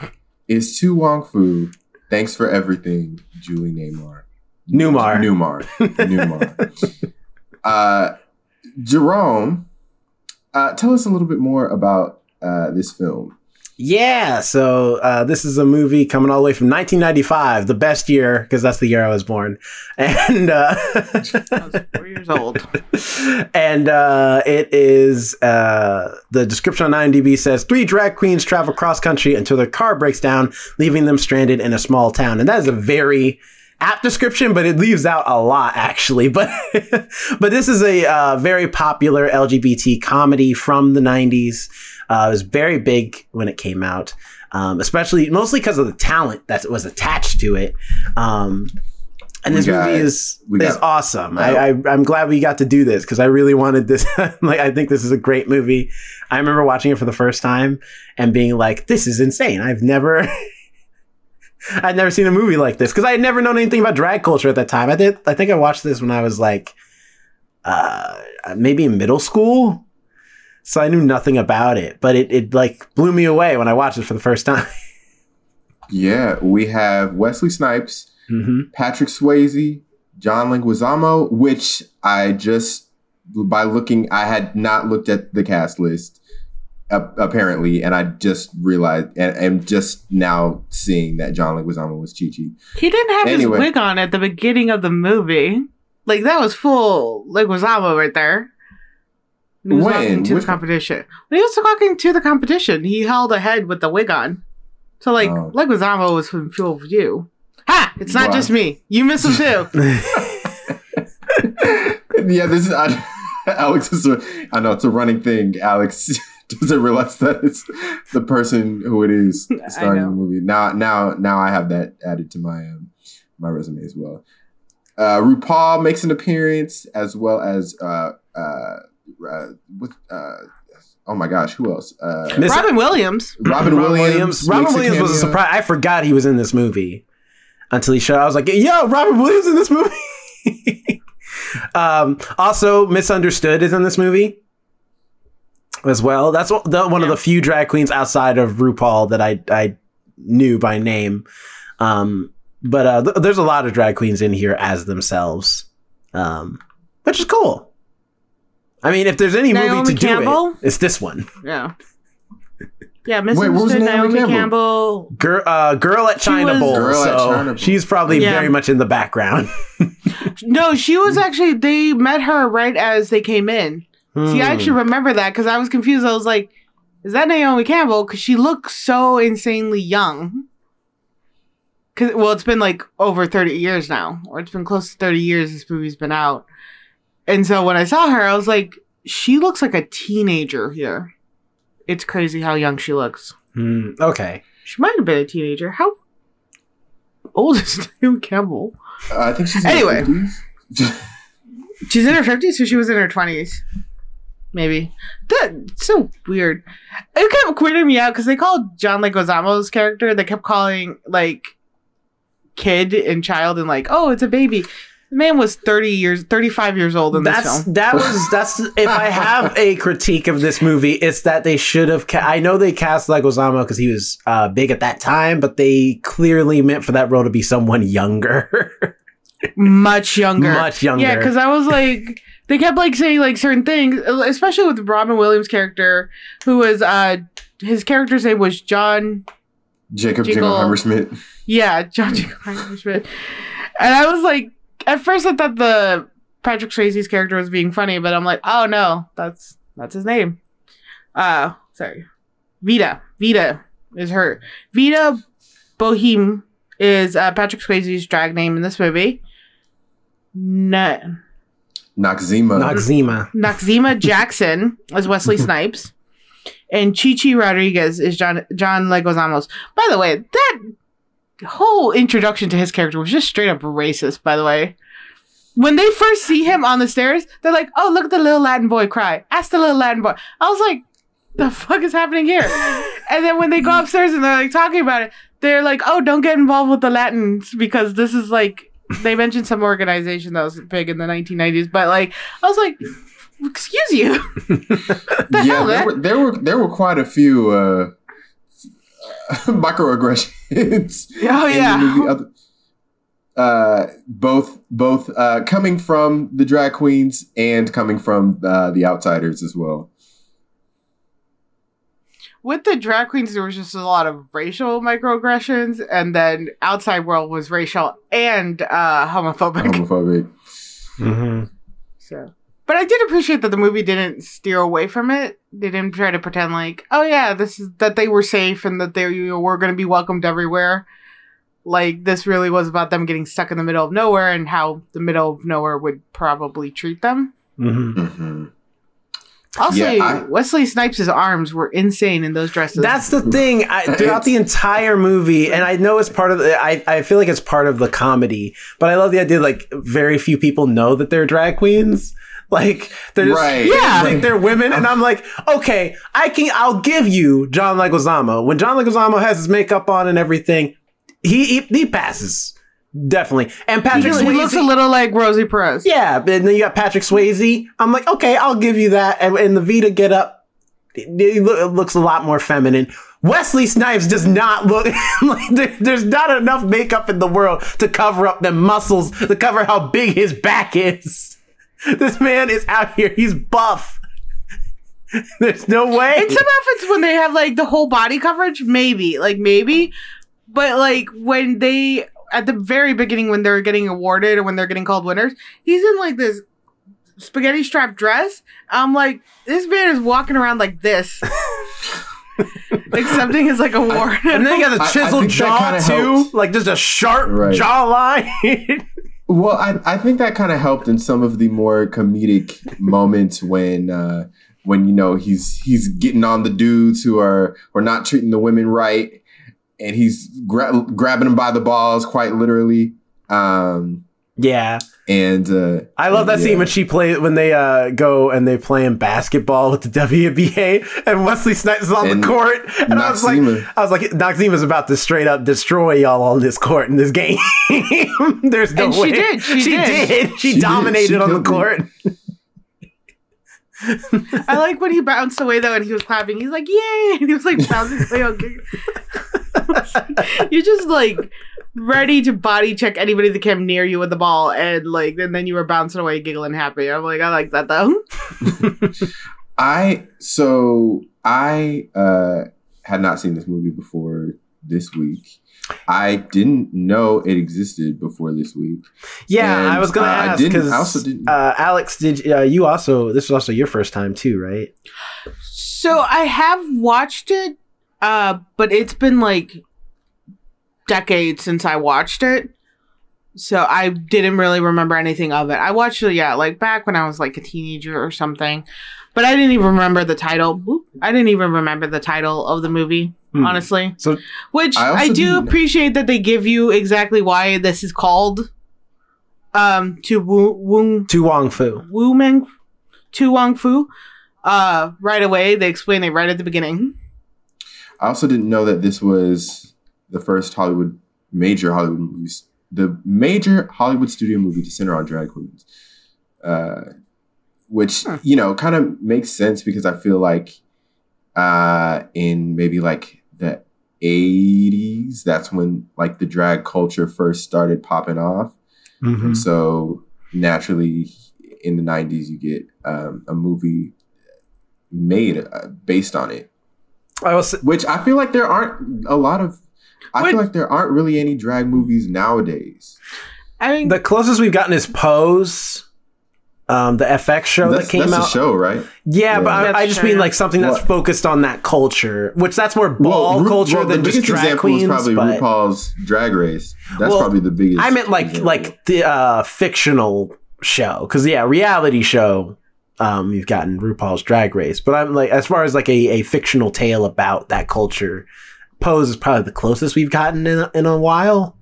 is To Wong Foo. Thanks for everything, Julie Neymar. Newmar. Newmar. Newmar. uh, Jerome, uh, tell us a little bit more about uh, this film. Yeah, so uh, this is a movie coming all the way from 1995, the best year because that's the year I was born, *laughs* and uh, I was four years old. *laughs* and uh, it is uh, the description on IMDb says three drag queens travel cross country until their car breaks down, leaving them stranded in a small town, and that is a very apt description, but it leaves out a lot actually. *laughs* But but this is a uh, very popular LGBT comedy from the 90s. Uh, it was very big when it came out, um, especially mostly because of the talent that was attached to it. Um, and We this got- movie is is got- awesome. I, I I'm glad we got to do this because I really wanted this. *laughs* like I think this is a great movie. I remember watching it for the first time and being like, "This is insane." I've never. *laughs* I'd never seen a movie like this because I had never known anything about drag culture at that time. I did. I think I watched this when I was like, uh, maybe in middle school, so I knew nothing about it. But it, it like blew me away when I watched it for the first *laughs* time. Yeah, we have Wesley Snipes, hmm Patrick Swayze, John Leguizamo, which I just by looking, I had not looked at the cast list uh, apparently, and I just realized, and am just now seeing that John Leguizamo was Chi Chi. He didn't have Anyway. his wig on at the beginning of the movie. Like that was full Leguizamo right there. When he was When? walking to Which the competition. When he was walking to the competition, he held a head with the wig on. So like Oh. Leguizamo was from full view. Ha! It's not Wow. just me. You miss him too. *laughs* *laughs* yeah, this is I, Alex is a, I know it's a running thing. Alex *laughs* doesn't realize that it's the person who it is starring in the movie. Now, now, now I have that added to my um, my resume as well. Uh, RuPaul makes an appearance as well as uh, uh, uh, with uh, oh my gosh, who else? Uh, Miss- Robin Williams. Robin Williams. Robin makes Williams was a surprise. I forgot he was in this movie until he showed. I was like, "Yo, Robin Williams in this movie." *laughs* um, also, Miss Understood is in this movie as well. That's one- the, one of the few drag queens outside of RuPaul that I I knew by name. Um, but uh, th- there's a lot of drag queens in here as themselves, um, which is cool. I mean, if there's any movie Naomi to do it, it's this one. Yeah. Yeah, Wait, what was Naomi Naomi Campbell? Campbell. Girl, uh, girl at China was- Bowl. Girl at so China Bowl. she's probably Yeah. very much in the background. *laughs* No, she was actually they met her right as they came in. See, I Hmm. actually remember that because I was confused. I was like, "Is that Naomi Campbell?" Because she looks so insanely young. Because well, it's been like over thirty years now, or it's been close to thirty years this movie's been out. And so when I saw her, I was like, "She looks like a teenager here." It's crazy how young she looks. Hmm, okay. She might have been a teenager. How old is *laughs* Naomi Campbell? Uh, I think she's in Anyway. her 50s. She's in her fifties, so she was in her twenties, maybe. That's so weird. It kept weirding me out because they called John Leguizamo's character. They kept calling like kid and child and like, oh, it's a baby. The man was 30 years, 35 years old in this That's film. that was that's if I have a critique of this movie, it's that they should have. Ca- I know they cast Leguizamo because he was uh, big at that time, but they clearly meant for that role to be someone younger. *laughs* Much younger. Much younger. Yeah, because I was like, they kept like saying like certain things, especially with Robin Williams' character, who was, uh, his character's name was John Jacob Jiggle. Jingleheimer Schmidt. Yeah, John Schmidt. And I was like, at first I thought the Patrick Swayze's character was being funny, but I'm like, oh no, that's that's his name. Uh, sorry, Vida. Vida is her. Vida Boheme is uh, Patrick Swayze's drag name in this movie. Na- Noxzema. Noxzema. Noxzema *laughs* Jackson is Wesley *laughs* Snipes, and Chichi Rodriguez is John John Leguizamo's. By the way, that whole introduction to his character was just straight up racist. By the way, when they first see him on the stairs, they're like, "Oh, look at the little Latin boy cry." Ask the little Latin boy. I was like, "The fuck is happening here?" *laughs* and then when they go upstairs and they're like talking about it, they're like, "Oh, don't get involved with the Latins because this is like." They mentioned some organization that was big in the 1990s, but like, I was like, excuse you. *laughs* the yeah, hell, there were, there were there were quite a few uh, *laughs* microaggressions. *laughs* Oh, in the yeah. movie. Uh, both both uh, coming from the drag queens and coming from uh, the outsiders as well. With the drag queens, there was just a lot of racial microaggressions, and then outside world was racial and uh, homophobic. Homophobic. hmm So, but I did appreciate that the movie didn't steer away from it. They didn't try to pretend like, oh yeah, this is that they were safe and that they you know, were going to be welcomed everywhere. Like this really was about them getting stuck in the middle of nowhere and how the middle of nowhere would probably treat them. hmm hmm Also, Yeah, I- Wesley Snipes' arms were insane in those dresses. That's the thing. I, throughout the entire movie, and I know it's part of the. I, I feel like it's part of the comedy, but I love the idea. Like very few people know that they're drag queens. *laughs* Like they're just, Right. they Yeah. think they're women, and I'm like, okay, I can. I'll give you John Leguizamo when John Leguizamo has his makeup on and everything. He he, he passes definitely, and Patrick he, Swayze. he looks a little like Rosie Perez. Yeah, and then you got Patrick Swayze. I'm like, okay, I'll give you that. And, and the Vida get up, it, it it looks a lot more feminine. Wesley Snipes does not look *laughs* like there- there's not enough makeup in the world to cover up the muscles, to cover how big his back is. *laughs* This man is out here. He's buff. *laughs* There's no way. In some outfits, when they have like the whole body coverage, maybe, like maybe, but like when they at the very beginning when they're getting awarded or when they're getting called winners, he's in like this spaghetti strap dress. I'm like, this man is walking around like this, *laughs* accepting his like award. and then you got the I- I chiseled jaw too, helps. like just a sharp Right. jawline. Well, I, I think that kind of helped in some of the more comedic moments when uh, when you know he's he's getting on the dudes who are are not treating the women right, and he's gra- grabbing them by the balls quite literally. Um, yeah. and uh, I love that yeah. scene when she play when they uh, go and they playing basketball with the *laughs* WNBA and Wesley Snipes is on And the court and I was like I was like Noxeema's about to straight up destroy y'all on this court in this game. *laughs* There's no And she did, she did. did. She, She did. dominated She on the court. *laughs* I like when he bounced away though, and he was clapping. He's like, "Yay!" And he was like bouncing away. on gig- You're just like ready to body check anybody that came near you with the ball, and like, and then you were bouncing away, giggling, happy. I'm like, I like that though. *laughs* I so I uh, had not seen this movie before this week. I didn't know it existed before this week. Yeah, And, I was gonna uh, I ask didn't- because I also didn't- uh, Alex did uh, you also this was also your first time too, right? So I have watched it, uh, but it's been like decades since I watched it. So I didn't really remember anything of it. I watched it, yeah, like back when I was like a teenager or something. But I didn't even remember the title. I didn't even remember the title of the movie, Hmm. honestly. So Which I I, do appreciate that they give you exactly why this is called um to Wu Wung to Wong Foo. Wu Meng to Wong Foo. Uh right away. They explain it right at the beginning. I also didn't know that this was the first Hollywood major Hollywood movie the major Hollywood studio movie to center on drag queens, uh, which Huh. you know kind of makes sense because I feel like uh, in maybe like the '80s, that's when like the drag culture first started popping off. Mhm. And so naturally, in the '90s, you get um, a movie made uh, based on it, I was which I feel like there aren't a lot of. I Wait. feel like there aren't really any drag movies nowadays. I mean, the closest we've gotten is Pose, um, the FX show that's that came that's out. a show, right? Yeah, but I, I just true, mean like something that's What? focused on that culture, which that's more ball Ru- culture well, than the just drag example queens. is probably but RuPaul's Drag Race. That's Well, probably the biggest. I meant like example. like the uh, fictional show, because yeah, reality show. Um, you've gotten RuPaul's Drag Race, but I'm like as far as like a, a fictional tale about that culture, Pose is probably the closest we've gotten in a, in a while.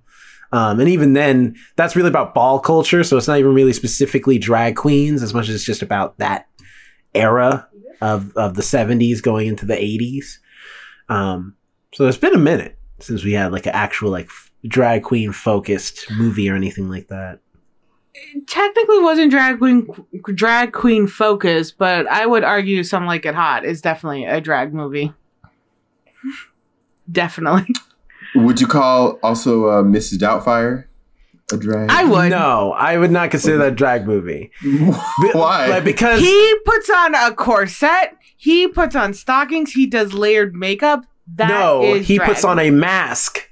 Um, and even then, that's really about ball culture, so it's not even really specifically drag queens as much as it's just about that era of of the 70s going into the 80s. Um, so it's been a minute since we had like an actual like f- drag queen focused movie or anything like that. technically wasn't drag queen drag queen focused, but I would argue "Some Like It Hot" is definitely a drag movie. Definitely, *laughs* would you call also uh, Mrs. Doubtfire a drag? I would. No, I would not consider that a drag movie. *laughs* Be- Why? Like, because He puts on a corset. He puts on stockings. He does layered makeup. That no, is he drag. puts on a mask.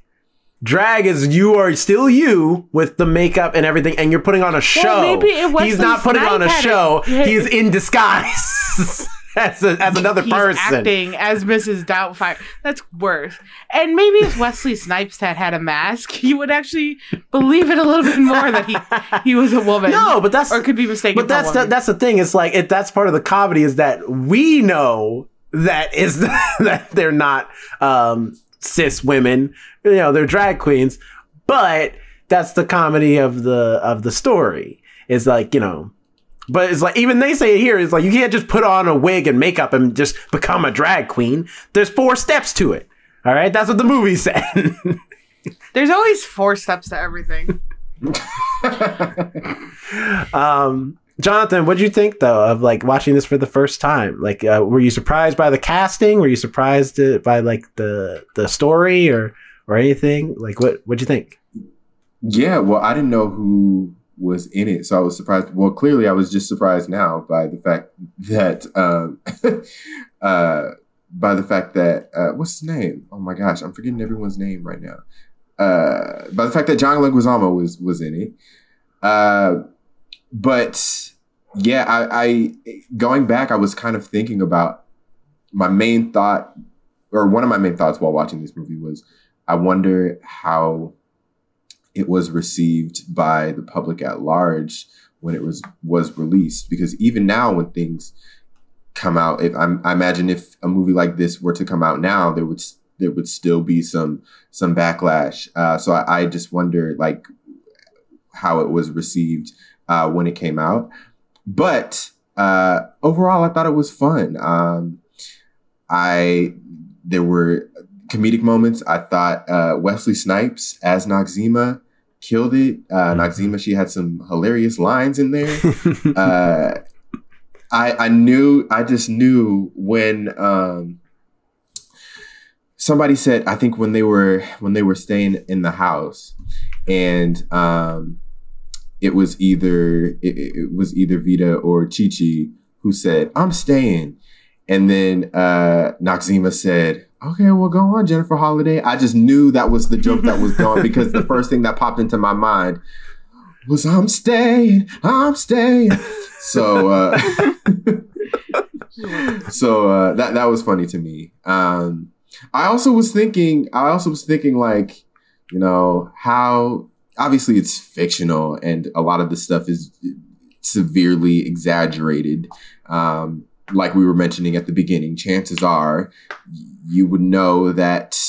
Drag is you are still you with the makeup and everything, and you're putting on a show. maybe it was He's not putting on a Snipe had show. it. He's in disguise *laughs* as, a, as another He's person. acting as Mrs. Doubtfire. That's worse. And maybe if Wesley Snipes had had a mask, you would actually believe it a little bit more that he he was a woman. No, but that's or could be mistaken. But that's the, that's the thing. It's like it, that's part of the comedy is that we know that is *laughs* that they're not um, cis women. You know, they're drag queens, but that's the comedy of the of the story. Is like you know. But it's like even they say it here. It's like you can't just put on a wig and makeup and just become a drag queen. There's four steps to it. All right, that's what the movie *laughs* said. There's always four steps to everything. *laughs* Um, Jonathan, what would you think though of like watching this for the first time? Like, uh, were you surprised by the casting? Were you surprised uh, by like the the story or or anything? Like, what what'd you think? Yeah, well, I didn't know who was in it, so I was surprised. Well, clearly, I was just surprised now by the fact that, um, *laughs* uh, by the fact that, uh, what's his name? Oh my gosh, I'm forgetting everyone's name right now. Uh, by the fact that John Leguizamo was was in it. Uh, but yeah, I, I going back, I was kind of thinking about my main thought, or one of my main thoughts while watching this movie was, I wonder how it was received by the public at large when it was was released. Because even now when things come out if I'm, i imagine if a movie like this were to come out now there would there would still be some some backlash. Uh, so I, I just wonder like how it was received uh, when it came out. But uh, overall i thought it was fun. Um, i there were comedic moments. I thought uh, Wesley Snipes as Noxeema killed it. Uh, Noxeema, she had some hilarious lines in there. *laughs* uh, I I knew I just knew when um, somebody said I think when they were when they were staying in the house and um, it was either it, it was either Vida or Chi Chi who said I'm staying and then uh, Noxeema said okay well go on Jennifer Holliday I just knew that was the joke that was going because the first thing that popped into my mind was I'm staying I'm staying so uh, *laughs* so uh, that that was funny to me. Um, I also was thinking. I also was thinking like, you know, how obviously it's fictional and a lot of the stuff is severely exaggerated. Um, like we were mentioning at the beginning, chances are you would know that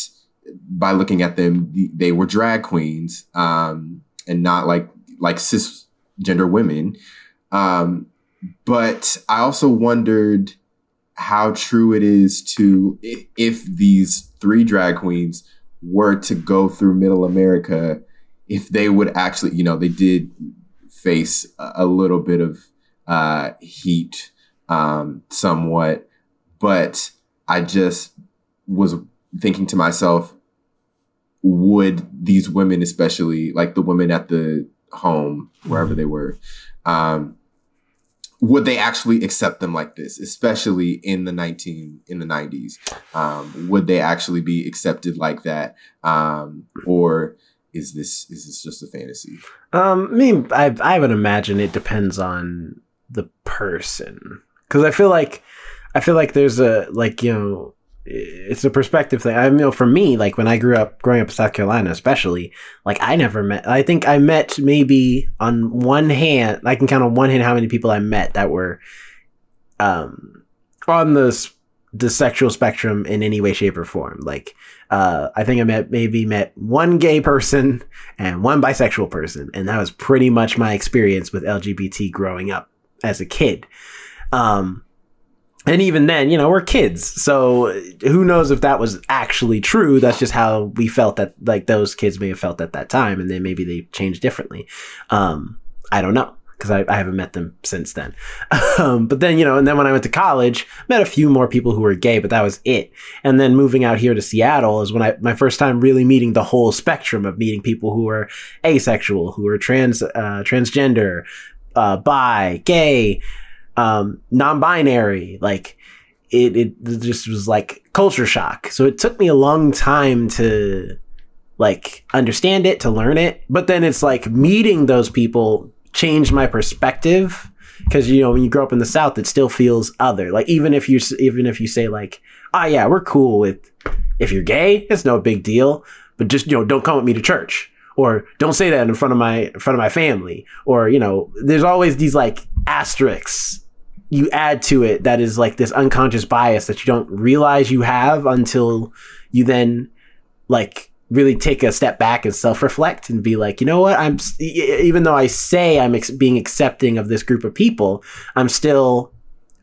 by looking at them, they were drag queens um, and not like like cisgender women. Um, but I also wondered how true it is to if these three drag queens were to go through middle America if they would actually, you know, they did face a, little bit of uh, heat, um, somewhat, but I just was thinking to myself, would these women, especially like the women at the home, wherever they were, um, would they actually accept them like this, especially in the nineteen in the nineties? Um, would they actually be accepted like that, um, or is this is this just a fantasy? Um, I mean, I I would imagine it depends on the person because I feel like I feel like there's a like you know it's a perspective thing. I know for me, like when I grew up, growing up in South Carolina, especially, like I never met. I think I met maybe on one hand. I can count on one hand how many people I met that were, um, on the the sexual spectrum in any way, shape, or form. Like, uh, I think I met maybe met one gay person *laughs* and one bisexual person, and that was pretty much my experience with LGBT growing up as a kid. Um, and even then, you know, we're kids. So who knows if that was actually true? That's just how we felt that, like, those kids may have felt at that time, and then maybe they changed differently. Um, I don't know because I, I haven't met them since then. *laughs* um, but then, you know, and then when I went to college, met a few more people who were gay, but that was it. And then moving out here to Seattle is when I, my first time really meeting the whole spectrum of meeting people who are asexual, who are trans, uh, transgender, uh, bi, gay, um, non-binary. Like it, it just was like culture shock. So it took me a long time to like understand it, to learn it. But then it's like meeting those people changed my perspective because you know when you grow up in the South, it still feels other. Like even if you even if you say like, ah, yeah, we're cool with if you're gay, it's no big deal. But just you know, don't come with me to church or don't say that in front of my in front of my family or you know there's always these like asterisks you add to it that is like this unconscious bias that you don't realize you have until you then like really take a step back and self-reflect and be like you know what? I'm even though i say i'm ex- being accepting of this group of people i'm still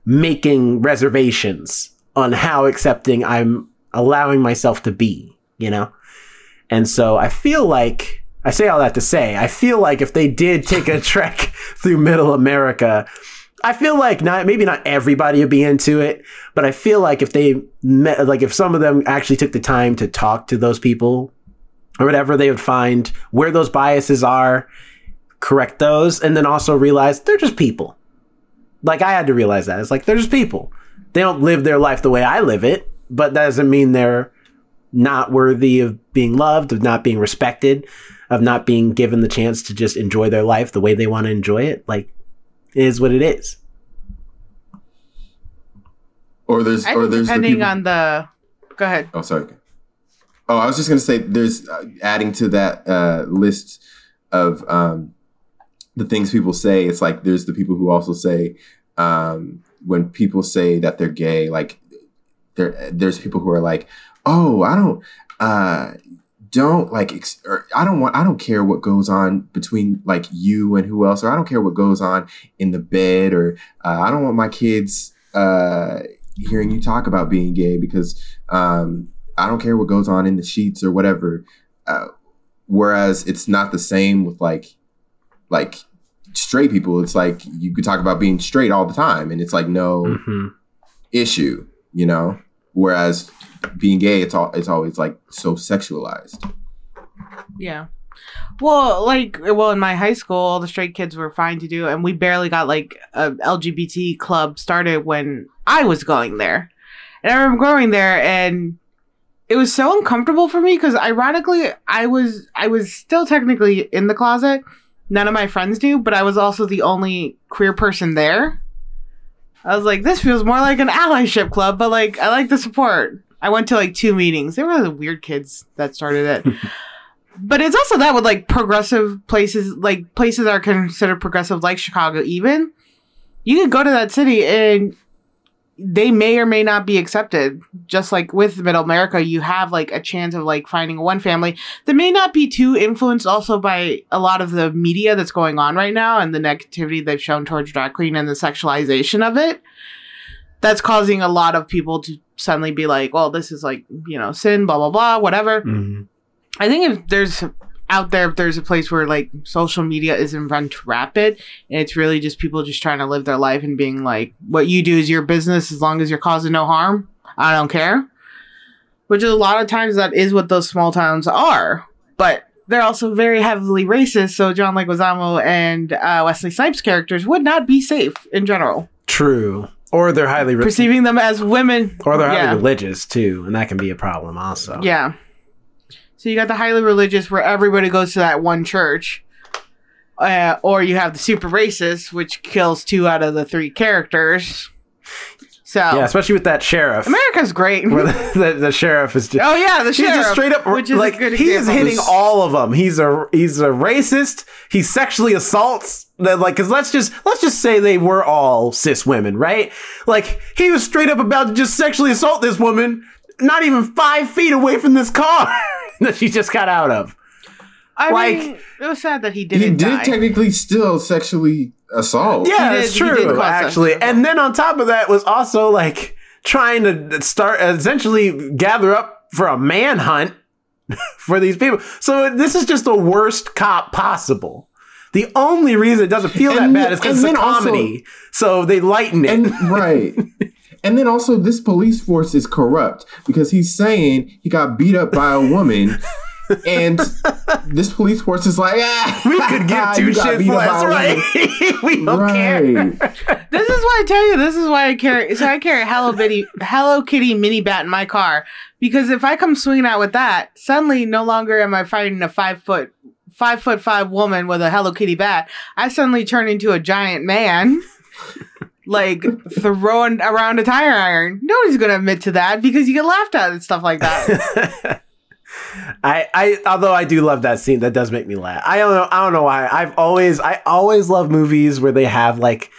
making reservations on how accepting i'm allowing myself to be you know? And so I feel like I say all that to say I feel like if they did take a *laughs* trek through middle America, I feel like not maybe not everybody would be into it, but I feel like if they met like if some of them actually took the time to talk to those people or whatever, they would find where those biases are, correct those, and then also realize they're just people. Like I had to realize that. It's like they're just people. They don't live their life the way I live it, but that doesn't mean they're not worthy of being loved, of not being respected, of not being given the chance to just enjoy their life the way they want to enjoy it. Like, is what it is. Or there's I or think there's the depending people- on the. Go ahead. Oh, sorry. Oh, I was just gonna say, there's uh, adding to that uh, list of um, the things people say. It's like there's the people who also say um, when people say that they're gay, like there there's people who are like, oh, I don't, uh, don't like, ex- or I don't want, I don't care what goes on between like you and who else, or I don't care what goes on in the bed, or uh, I don't want my kids uh, hearing you talk about being gay because um, I don't care what goes on in the sheets or whatever. Uh, whereas it's not the same with like like straight people. It's like you could talk about being straight all the time, and it's like no hmm issue, you know. Whereas being gay, it's all it's always like so sexualized. Yeah. Well, like, well, in my high school, all the straight kids were fine to do, and we barely got like a LGBT club started when I was going there. And I remember going there, and it was so uncomfortable for me because, ironically, I was I was still technically in the closet. None of my friends do, but I was also the only queer person there. I was like, this feels more like an allyship club, but like, I like the support. I went to like two meetings. They were the weird kids that started it. *laughs* But it's also that with like progressive places, like places that are considered progressive, like Chicago, even you could go to that city and they may or may not be accepted. Just like with Middle America, you have like a chance of like finding one family that may not be too influenced also by a lot of the media that's going on right now and the negativity they've shown towards drag queen and the sexualization of it. That's causing a lot of people to suddenly be like, well, this is like, you know, sin, blah, blah, blah, whatever. hmm I think if there's out there there's a place where like social media isn't run to rapid and it's really just people just trying to live their life and being like what you do is your business as long as you're causing no harm i don't care which is a lot of times that is what those small towns are but they're also very heavily racist so john leguizamo and uh, wesley snipes characters would not be safe in general True. Or they're highly re- perceiving them as women or they're highly yeah. religious too, and that can be a problem also. Yeah. So you got the highly religious where everybody goes to that one church. Uh, or you have the super racist, which kills two out of the three characters. So Yeah, especially with that sheriff. America's great. where the, the, the sheriff is just oh yeah, the sheriff, just straight up which is like a he is hitting all of them. He's a he's a racist. He sexually assaults. That like, cause let's just let's just say they were all cis women, right? Like he was straight up about to just sexually assault this woman, not even five feet away from this car *laughs* *laughs* that she just got out of. I like- mean, it was sad that he He didn't He did die. technically still sexually assault. Yeah, did- it's true actually. sexual And then on top of that was also like trying to start essentially gather up for a manhunt *laughs* for these people. So this is just the worst cop possible. The only reason it doesn't feel that bad is because it's a then also- comedy. so they lighten it. And right. *laughs* And then also this police force is corrupt because he's saying he got beat up by a woman *laughs* and this police force is like, ah, *laughs* we could give *laughs* two you got shits beat up by less, a right? we don't care. This is why I tell you. This is why I carry. So I carry a Hello Kitty, Hello Kitty mini bat in my car because if I come swinging out with that, suddenly no longer am I fighting a five foot, five foot five woman with a Hello Kitty bat. I suddenly turn into a giant man, like throwing around a tire iron. Nobody's gonna admit to that because you get laughed at and stuff like that. *laughs* I, I although I do love that scene, that does make me laugh. I don't know I don't know why. I've always I always love movies where they have like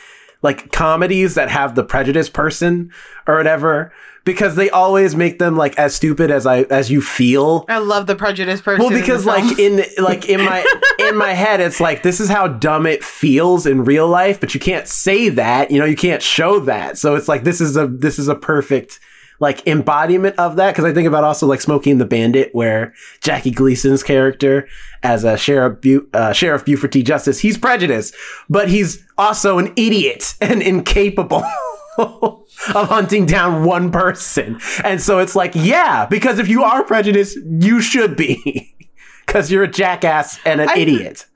like comedies that have the prejudice person or whatever because they always make them like as stupid as I as you feel. I love the prejudice person. Well, because like in like in my *laughs* in my head, it's like this is how dumb it feels in real life, but you can't say that. You know, you can't show that. So it's like this is a this is a perfect like embodiment of that. Because I think about also like Smokey and the Bandit, where Jackie Gleason's character as a sheriff Bu- uh, sheriff Buford T. Justice, he's prejudiced, but he's also an idiot and incapable. *laughs* of hunting down one person. And so it's like, yeah, because if you are prejudiced, you should be. *laughs* Because you're a jackass and an I- idiot.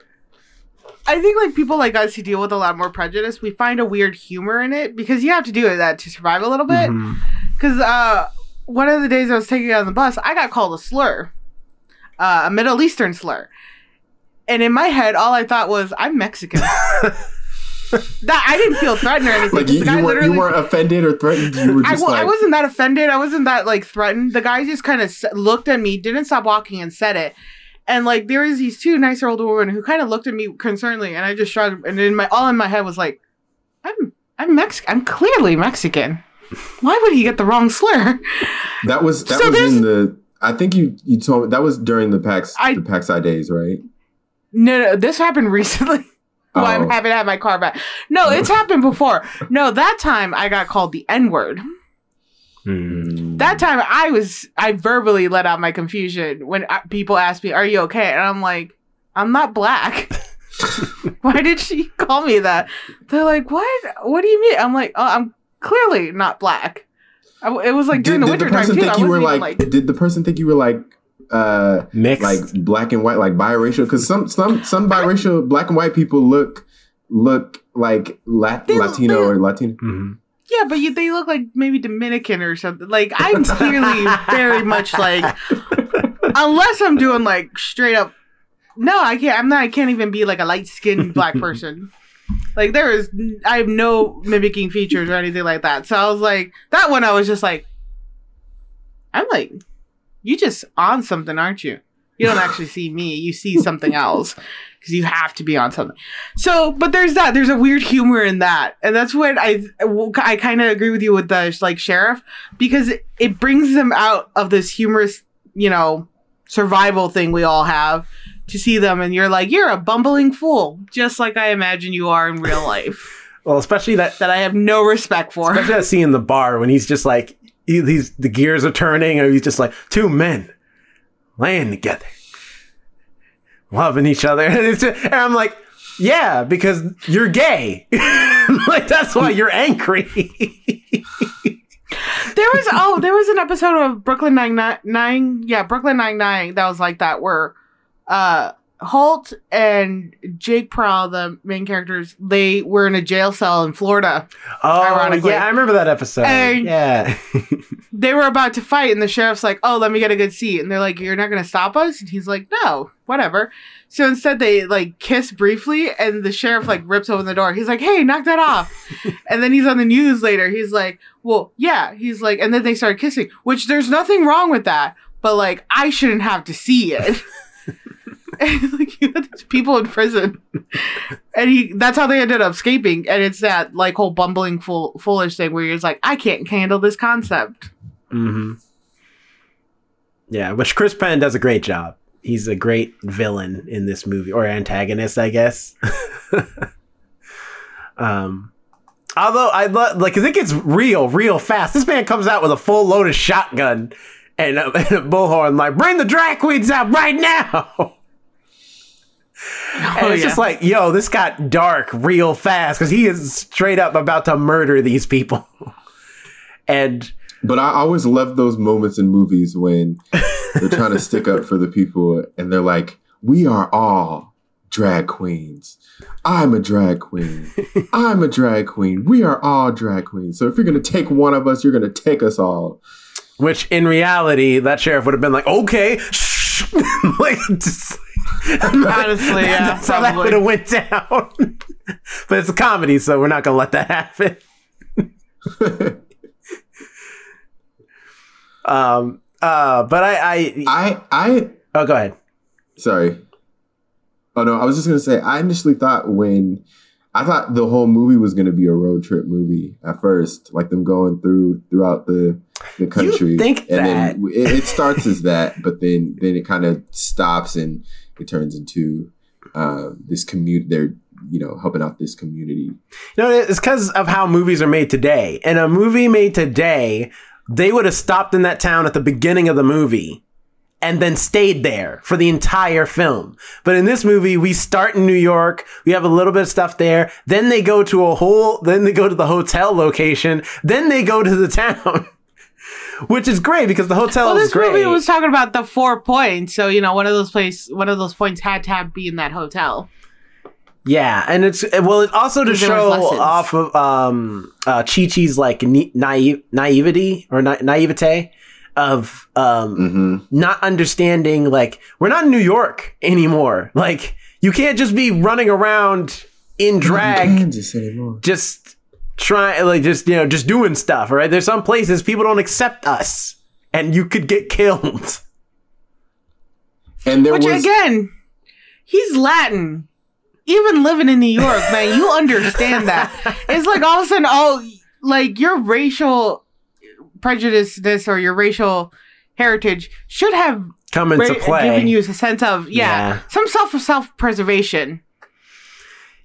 I think like people like us who deal with a lot more prejudice, we find a weird humor in it because you have to do that to survive a little bit. Because uh, one of the days I was taking on the bus, I got called a slur, uh, a Middle Eastern slur, and in my head, all I thought was, "I'm Mexican." *laughs* that I didn't feel threatened or anything. Like 'cause you, you, weren't, you weren't offended or threatened. You were I, just well, I like, wasn't that offended. I wasn't that like threatened. The guy just kind of looked at me, didn't stop walking, and said it. And like there was these two nicer older women who kind of looked at me concernedly, and I just shrugged. And in my all in my head was like, "I'm I'm Mexican. I'm clearly Mexican. Why would he get the wrong slur?" that was that So was in the. I think you you told me that was during the PAX I- the PAX I days, right? No, no, this happened *laughs* recently. Well, I Oh. haven't had my car back. No, it's happened before. No, that time I got called the N word. Hmm. That time I was, I verbally let out my confusion when uh, people asked me, Are you okay? And I'm like, I'm not black. *laughs* Why did she call me that? They're like, What? What do you mean? I'm like, Oh, I'm clearly not black. I, it was like during the winter time person too. I think you wasn't were even like, like, Did the person think you were like? uh Mixed. like black and white, like biracial. Because some some some biracial black and white people look look like La- They- Latino they- or Latino. Mhm. Yeah, but you, they look like maybe Dominican or something. Like I'm clearly very much like, unless I'm doing like straight up. No, I can't. I'm not. I can't even be like a light skinned black *laughs* person. Like there is, I have no mimicking features or anything like that. So I was like, that one. I was just like, I'm like, you just on something, aren't you? You don't actually see me. You see something else because you have to be on something. So, but there's that. There's a weird humor in that, and that's what I I kind of agree with you with the like sheriff because it, it brings them out of this humorous, you know, survival thing we all have to see them, and you're like, you're a bumbling fool, just like I imagine you are in real life. *laughs* Well, especially that that I have no respect for. especially that scene in the bar when he's just like he, he's the gears are turning and he's just like two men laying together loving each other, *laughs* and, just, and I'm like, yeah, because you're gay. *laughs* like that's why you're angry. *laughs* There was oh, there was an episode of Brooklyn Nine Nine, yeah, Brooklyn Nine Nine that was like that where uh Holt and Jake Prowl, the main characters, they were in a jail cell in Florida. oh Ironically. yeah, I remember that episode. And- yeah, *laughs* They were about to fight, and the sheriff's like, "Oh, let me get a good seat," and they're like, "You're not gonna stop us?" And he's like, "No, whatever." So instead, they like kiss briefly, and the sheriff like rips open the door. He's like, "Hey, knock that off!" *laughs* and then he's on the news later. He's like, "Well, yeah." He's like, and then they started kissing, which there's nothing wrong with that, but like I shouldn't have to see it. *laughs* *laughs* like you had these people in prison, and he that's how they ended up escaping. And it's that like whole bumbling fool foolish thing where you're like, I can't handle this concept. hmm yeah, which Chris Penn does a great job. He's a great villain in this movie, or antagonist, I guess. *laughs* um, although I love like, cause it gets real, real fast. This man comes out with a full loaded shotgun and a, *laughs* and a bullhorn, like, bring the drag queens out right now. And Oh, it's yeah. just like, yo, this got dark real fast because he is straight up about to murder these people. *laughs* and But I always love those moments in movies when they're trying to stick up for the people and they're like, we are all drag queens. I'm a drag queen. I'm a drag queen. We are all drag queens. So if you're going to take one of us, you're going to take us all. which in reality, that sheriff would have been like, okay, shh. *laughs* like, just, Honestly, *laughs* yeah, that's how that probably. would *laughs* have went down. *laughs* but it's a comedy, so we're not gonna let that happen. um. Uh. But I. I. I, I, Oh, go ahead. sorry. Oh no, I was just going to say, I initially thought when, I thought the whole movie was going to be a road trip movie at first, like them going through throughout the the country. think and that? then it, it starts as that, but then then it kind of stops and it turns into uh, this commute. They're you know helping out this community. Know, it's because of how movies are made today. And a movie made today, they would have stopped in that town at the beginning of the movie and then stayed there for the entire film. But in this movie, we start in New York, we have a little bit of stuff there, then they go to a whole, then they go to the hotel location, then they go to the *laughs* town. Which is great because the hotel Well, is this great. movie was talking about the four points, so you know one of those place, one of those points had to have be in that hotel. Yeah, and it's well, it also to Because there was show off of um uh Chi Chi's like naive naivety or na- naivete of um hmm not understanding like we're not in New York anymore. Like you can't just be running around in drag Kansas anymore. just trying like just you know just doing stuff, right? There's some places people don't accept us and you could get killed. And there Which was again, he's Latin. Even living in New York, man, you understand that. *laughs* It's like all of a sudden, oh, like your racial prejudice, this or your racial heritage should have Come into ra- play. given you a sense of yeah, Yeah. some self self preservation.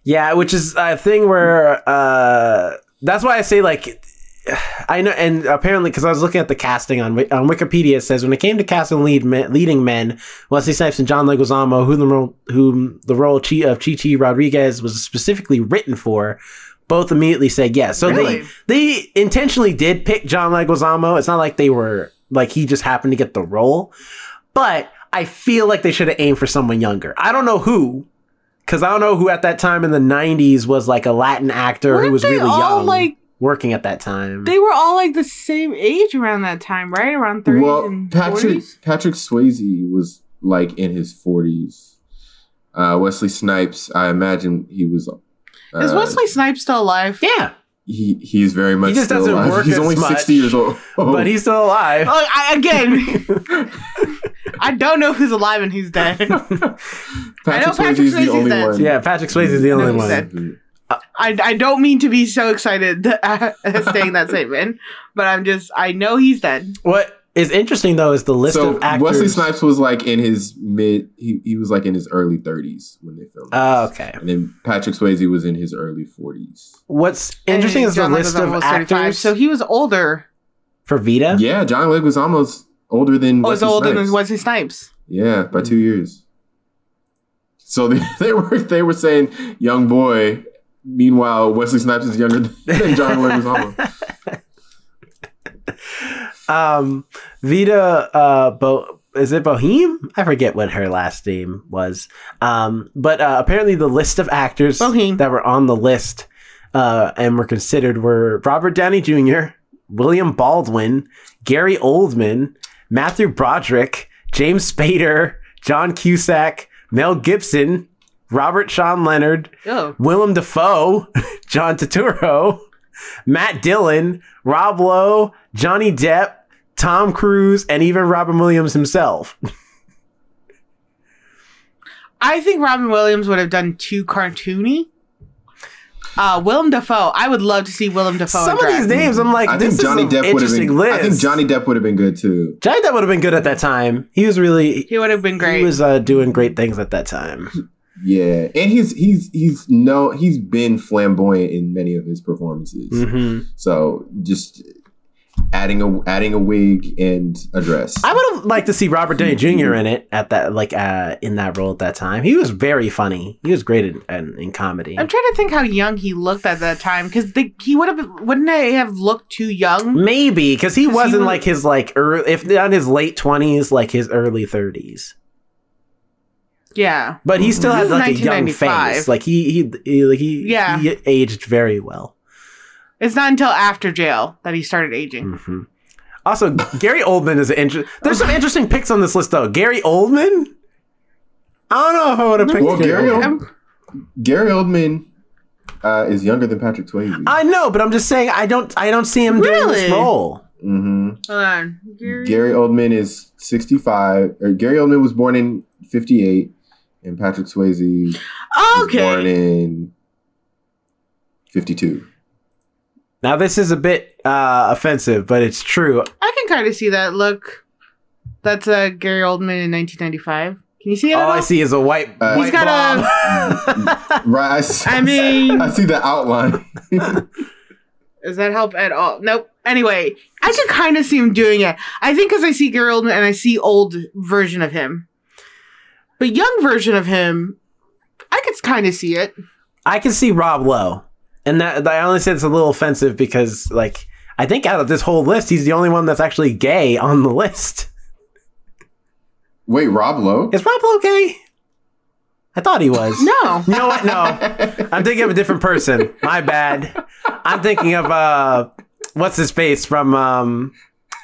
Yeah, which is a thing where uh that's why I say like *sighs* I know, and apparently because I was looking at the casting on on Wikipedia, it says when it came to casting lead men, leading men, Wesley Snipes and John Leguizamo, who the role, whom the role Chi, of Chi Rodriguez was specifically written for, both immediately said yes. So Really? they they intentionally did pick John Leguizamo. It's not like they were like he just happened to get the role, but I feel like they should have aimed for someone younger. I don't know who, because I don't know who at that time in the '90s was like a Latin actor who Weren't was they really all, young, like- working at that time. They were all like the same age around that time, right? Around 30s well, and Patrick 40s. Patrick Swayze was like in his forties. Uh, Wesley Snipes, I imagine he was. Uh, Is Wesley Snipes still alive? yeah, He he's very much. he just still doesn't alive. work He's as only much, sixty years old, but he's still alive. Oh, I, again, *laughs* I don't know who's alive and who's dead. *laughs* Patrick I know Swayze Patrick is the Swayze's only dead. one. yeah, Patrick Swayze is the only No, one. dead. I, I don't mean to be so excited at *laughs* saying that statement, but I'm just I know he's dead. What is interesting though is the list So of actors. Wesley Snipes was like in his mid. He, he was like in his early thirties when they filmed. Oh, this. okay. And then Patrick Swayze was in his early forties. What's interesting And is the John list of actors so he was older. for Vida. Yeah, John Leguizamo's older than. Oh, was Wesley older Snipes. than Wesley Snipes. Yeah, by two years. So they, *laughs* they were they were saying young boy. Meanwhile, Wesley Snipes is younger than John Leguizamo. *laughs* um, Vida, uh, Bo- is it Boheme? I forget what her last name was. Um, but uh, apparently the list of actors Boheme. that were on the list uh, and were considered were Robert Downey Jr., William Baldwin, Gary Oldman, Matthew Broderick, James Spader, John Cusack, Mel Gibson, Robert Sean Leonard, Oh. Willem Dafoe, *laughs* John Turturro, Matt Dillon, Rob Lowe, Johnny Depp, Tom Cruise, and even Robin Williams himself. *laughs* I think Robin Williams would have done too cartoony. Uh, Willem Dafoe. I would love to see Willem Dafoe. Some of these names, I'm like, I this think Johnny is Depp would have interesting been. list. I think Johnny Depp would have been good too. Johnny Depp would have been good at that time. He was really He would have been great. he was uh, doing great things at that time. Yeah, and he's he's he's no he's been flamboyant in many of his performances. hmm So just adding a adding a wig and a dress. I would have liked to see Robert Downey Jr. in it at that like uh, in that role at that time. He was very funny. He was great in, in, in comedy. I'm trying to think how young he looked at that time because he would have wouldn't he have looked too young? Maybe because he 'Cause he wasn't was- like his like early, if not his late twenties, like his early thirties. Yeah, But he still had This is like a young face. Like he he he, like, he, Yeah. he aged very well. It's not until after jail that he started aging. hmm Also, Gary Oldman is an interesting. There's some interesting picks on this list though. Gary Oldman. I don't know if I would have picked Well, Gary. Gary Oldman. Oldman- Gary Oldman uh, is younger than Patrick Swayze. I know, but I'm just saying I don't I don't see him doing this Really? role. hmm Hold on, Gary. Gary Oldman is 65. Or Gary Oldman was born in 58, and Patrick Swayze was born in 52. Now this is a bit uh, offensive, but it's true. I can kind of see that look. That's uh, Gary Oldman in 1995. Can you see it? at All I see is a white. Uh, white He's got a. *laughs* Right. I mean, *laughs* I see the outline. *laughs* Does that help at all? Nope. Anyway, I can kind of see him doing it. I think because I see Gary Oldman and I see old version of him, but young version of him, I could kind of see it. I can see Rob Lowe, and that I only said it's a little offensive because, like, I think out of this whole list, he's the only one that's actually gay on the list. Wait, Rob Lowe? Is Rob Lowe gay? I thought he was. No, You know what? No, I'm thinking of a different person. My bad. I'm thinking of uh, what's his face from um,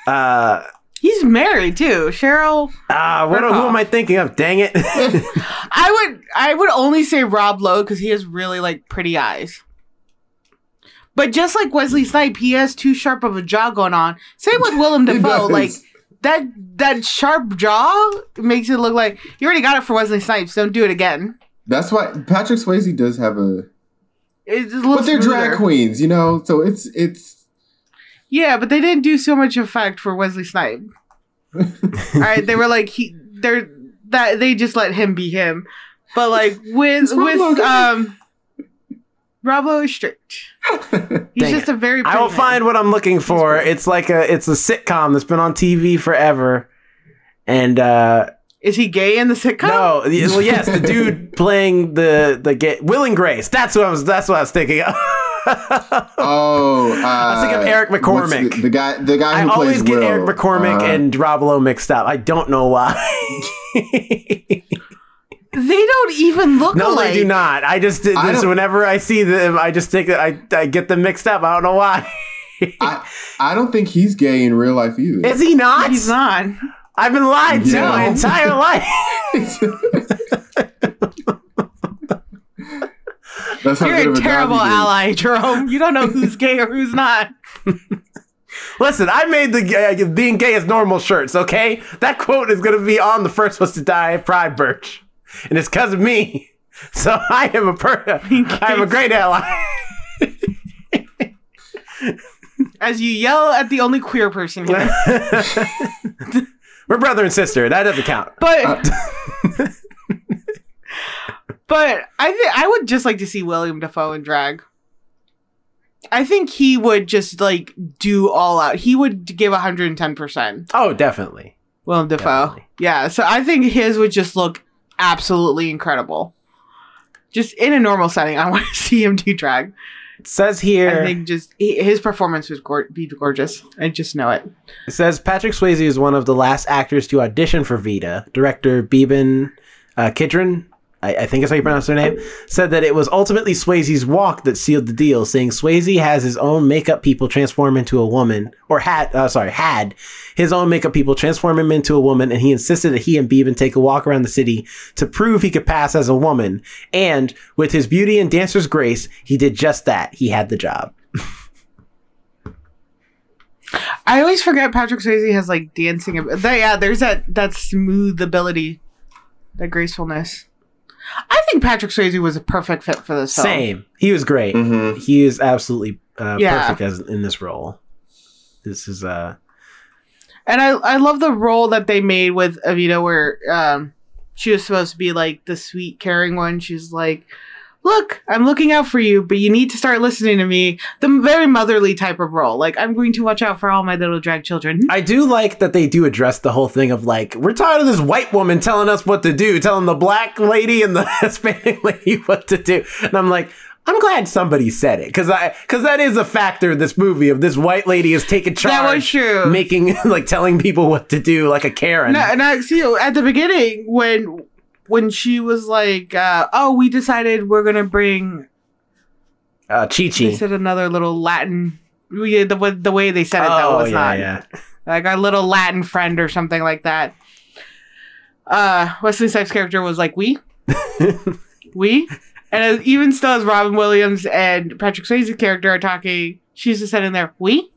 uh, he's married too. Cheryl. uh, what? Who am I thinking of? Dang it! *laughs* I would I would only say Rob Lowe because he has really like pretty eyes. But just like Wesley Snipe, he has too sharp of a jaw going on. Same with Willem *laughs* Dafoe. Like that that sharp jaw makes it look like you already got it for Wesley Snipes. Don't do it again. That's why Patrick Swayze does have a. Little But they're drag queens, you know? So it's. it's Yeah, but they didn't do so much effect for Wesley Snipe. *laughs* All right, they were like he they're that they just let him be him. But like with with um Rob Lowe is strict. He's just it. a very I will pretty man. find what I'm looking for. It's like a it's a sitcom that's been on TV forever, and uh, Is he gay in the sitcom? no, well, yes, the dude *laughs* playing the the gay Will and Grace. That's what I was. That's what I was thinking of. *laughs* oh. Uh, I was thinking of Eric what's McCormack. The, the guy the guy I who always get Will. Eric McCormack Uh, and Rob Lowe mixed up. I don't know why. *laughs* They don't even look no, alike. No, they do not. I just did I this whenever I see them. I just think that I I get them mixed up. I don't know why. I, I don't think he's gay in real life either. Is he not? He's not. I've been lied to Yeah. my entire life. *laughs* That's how You're of a terrible he ally, Jerome. You don't know who's gay or who's not. Listen, I made the uh, being gay is normal shirts. Okay, that quote is going to be on the First Ones to Die Pride Birch, and it's because of me. *laughs* So I am a per- *laughs* I am a great ally. As you yell at the only queer person here. *laughs* We're brother and sister. That doesn't count. But Uh, but I think I would just like to see William Dafoe in drag. I think he would just like do all out. He would give 110%. Oh, definitely. William Dafoe. Definitely. Yeah, so I think his would just look absolutely incredible. Just in a normal setting, I *laughs* want to see him do drag. It says here. I think just he, his performance was gor- be gorgeous. I just know it. It says Patrick Swayze is one of the last actors to audition for Vida. Director Beeban uh, Kidron, I, I think is how you pronounce her name, said that it was ultimately Swayze's walk that sealed the deal, saying Swayze has his own makeup people transform into a woman, or had, uh, sorry, had his own makeup people transform him into a woman, and he insisted that he and Beeban take a walk around the city to prove he could pass as a woman. And with his beauty and dancer's grace, he did just that. He had the job. I always forget Patrick Swayze has like dancing. ab- yeah, there's that that smooth ability, that gracefulness. I think Patrick Swayze was a perfect fit for this film. Same. He was great. Mhm. He is absolutely uh, Yeah. perfect as in this role. This is uh And I I love the role that they made with Evita where um she was supposed to be like the sweet caring one. She's like, "Look, I'm looking out for you, but you need to start listening to me." The very motherly type of role. Like, I'm going to watch out for all my little drag children. I do like that they do address the whole thing of like we're tired of this white woman telling us what to do, telling the black lady and the *laughs* Hispanic lady what to do. And I'm like, I'm glad somebody said it because I because that is a factor in this movie of this white lady is taking charge, That was true. making *laughs* like telling people what to do like a Karen. No, and I see at the beginning when when she was like, uh, "Oh, we decided we're gonna bring." Uh, Chi They said another little Latin. We, the the way they said it though Oh was yeah, not yeah. like our little Latin friend or something like that. Uh, Wesley Snipes' character was like, "We, *laughs* we," and as, even still, as Robin Williams and Patrick Swayze's character are talking, she's just sitting there, "We,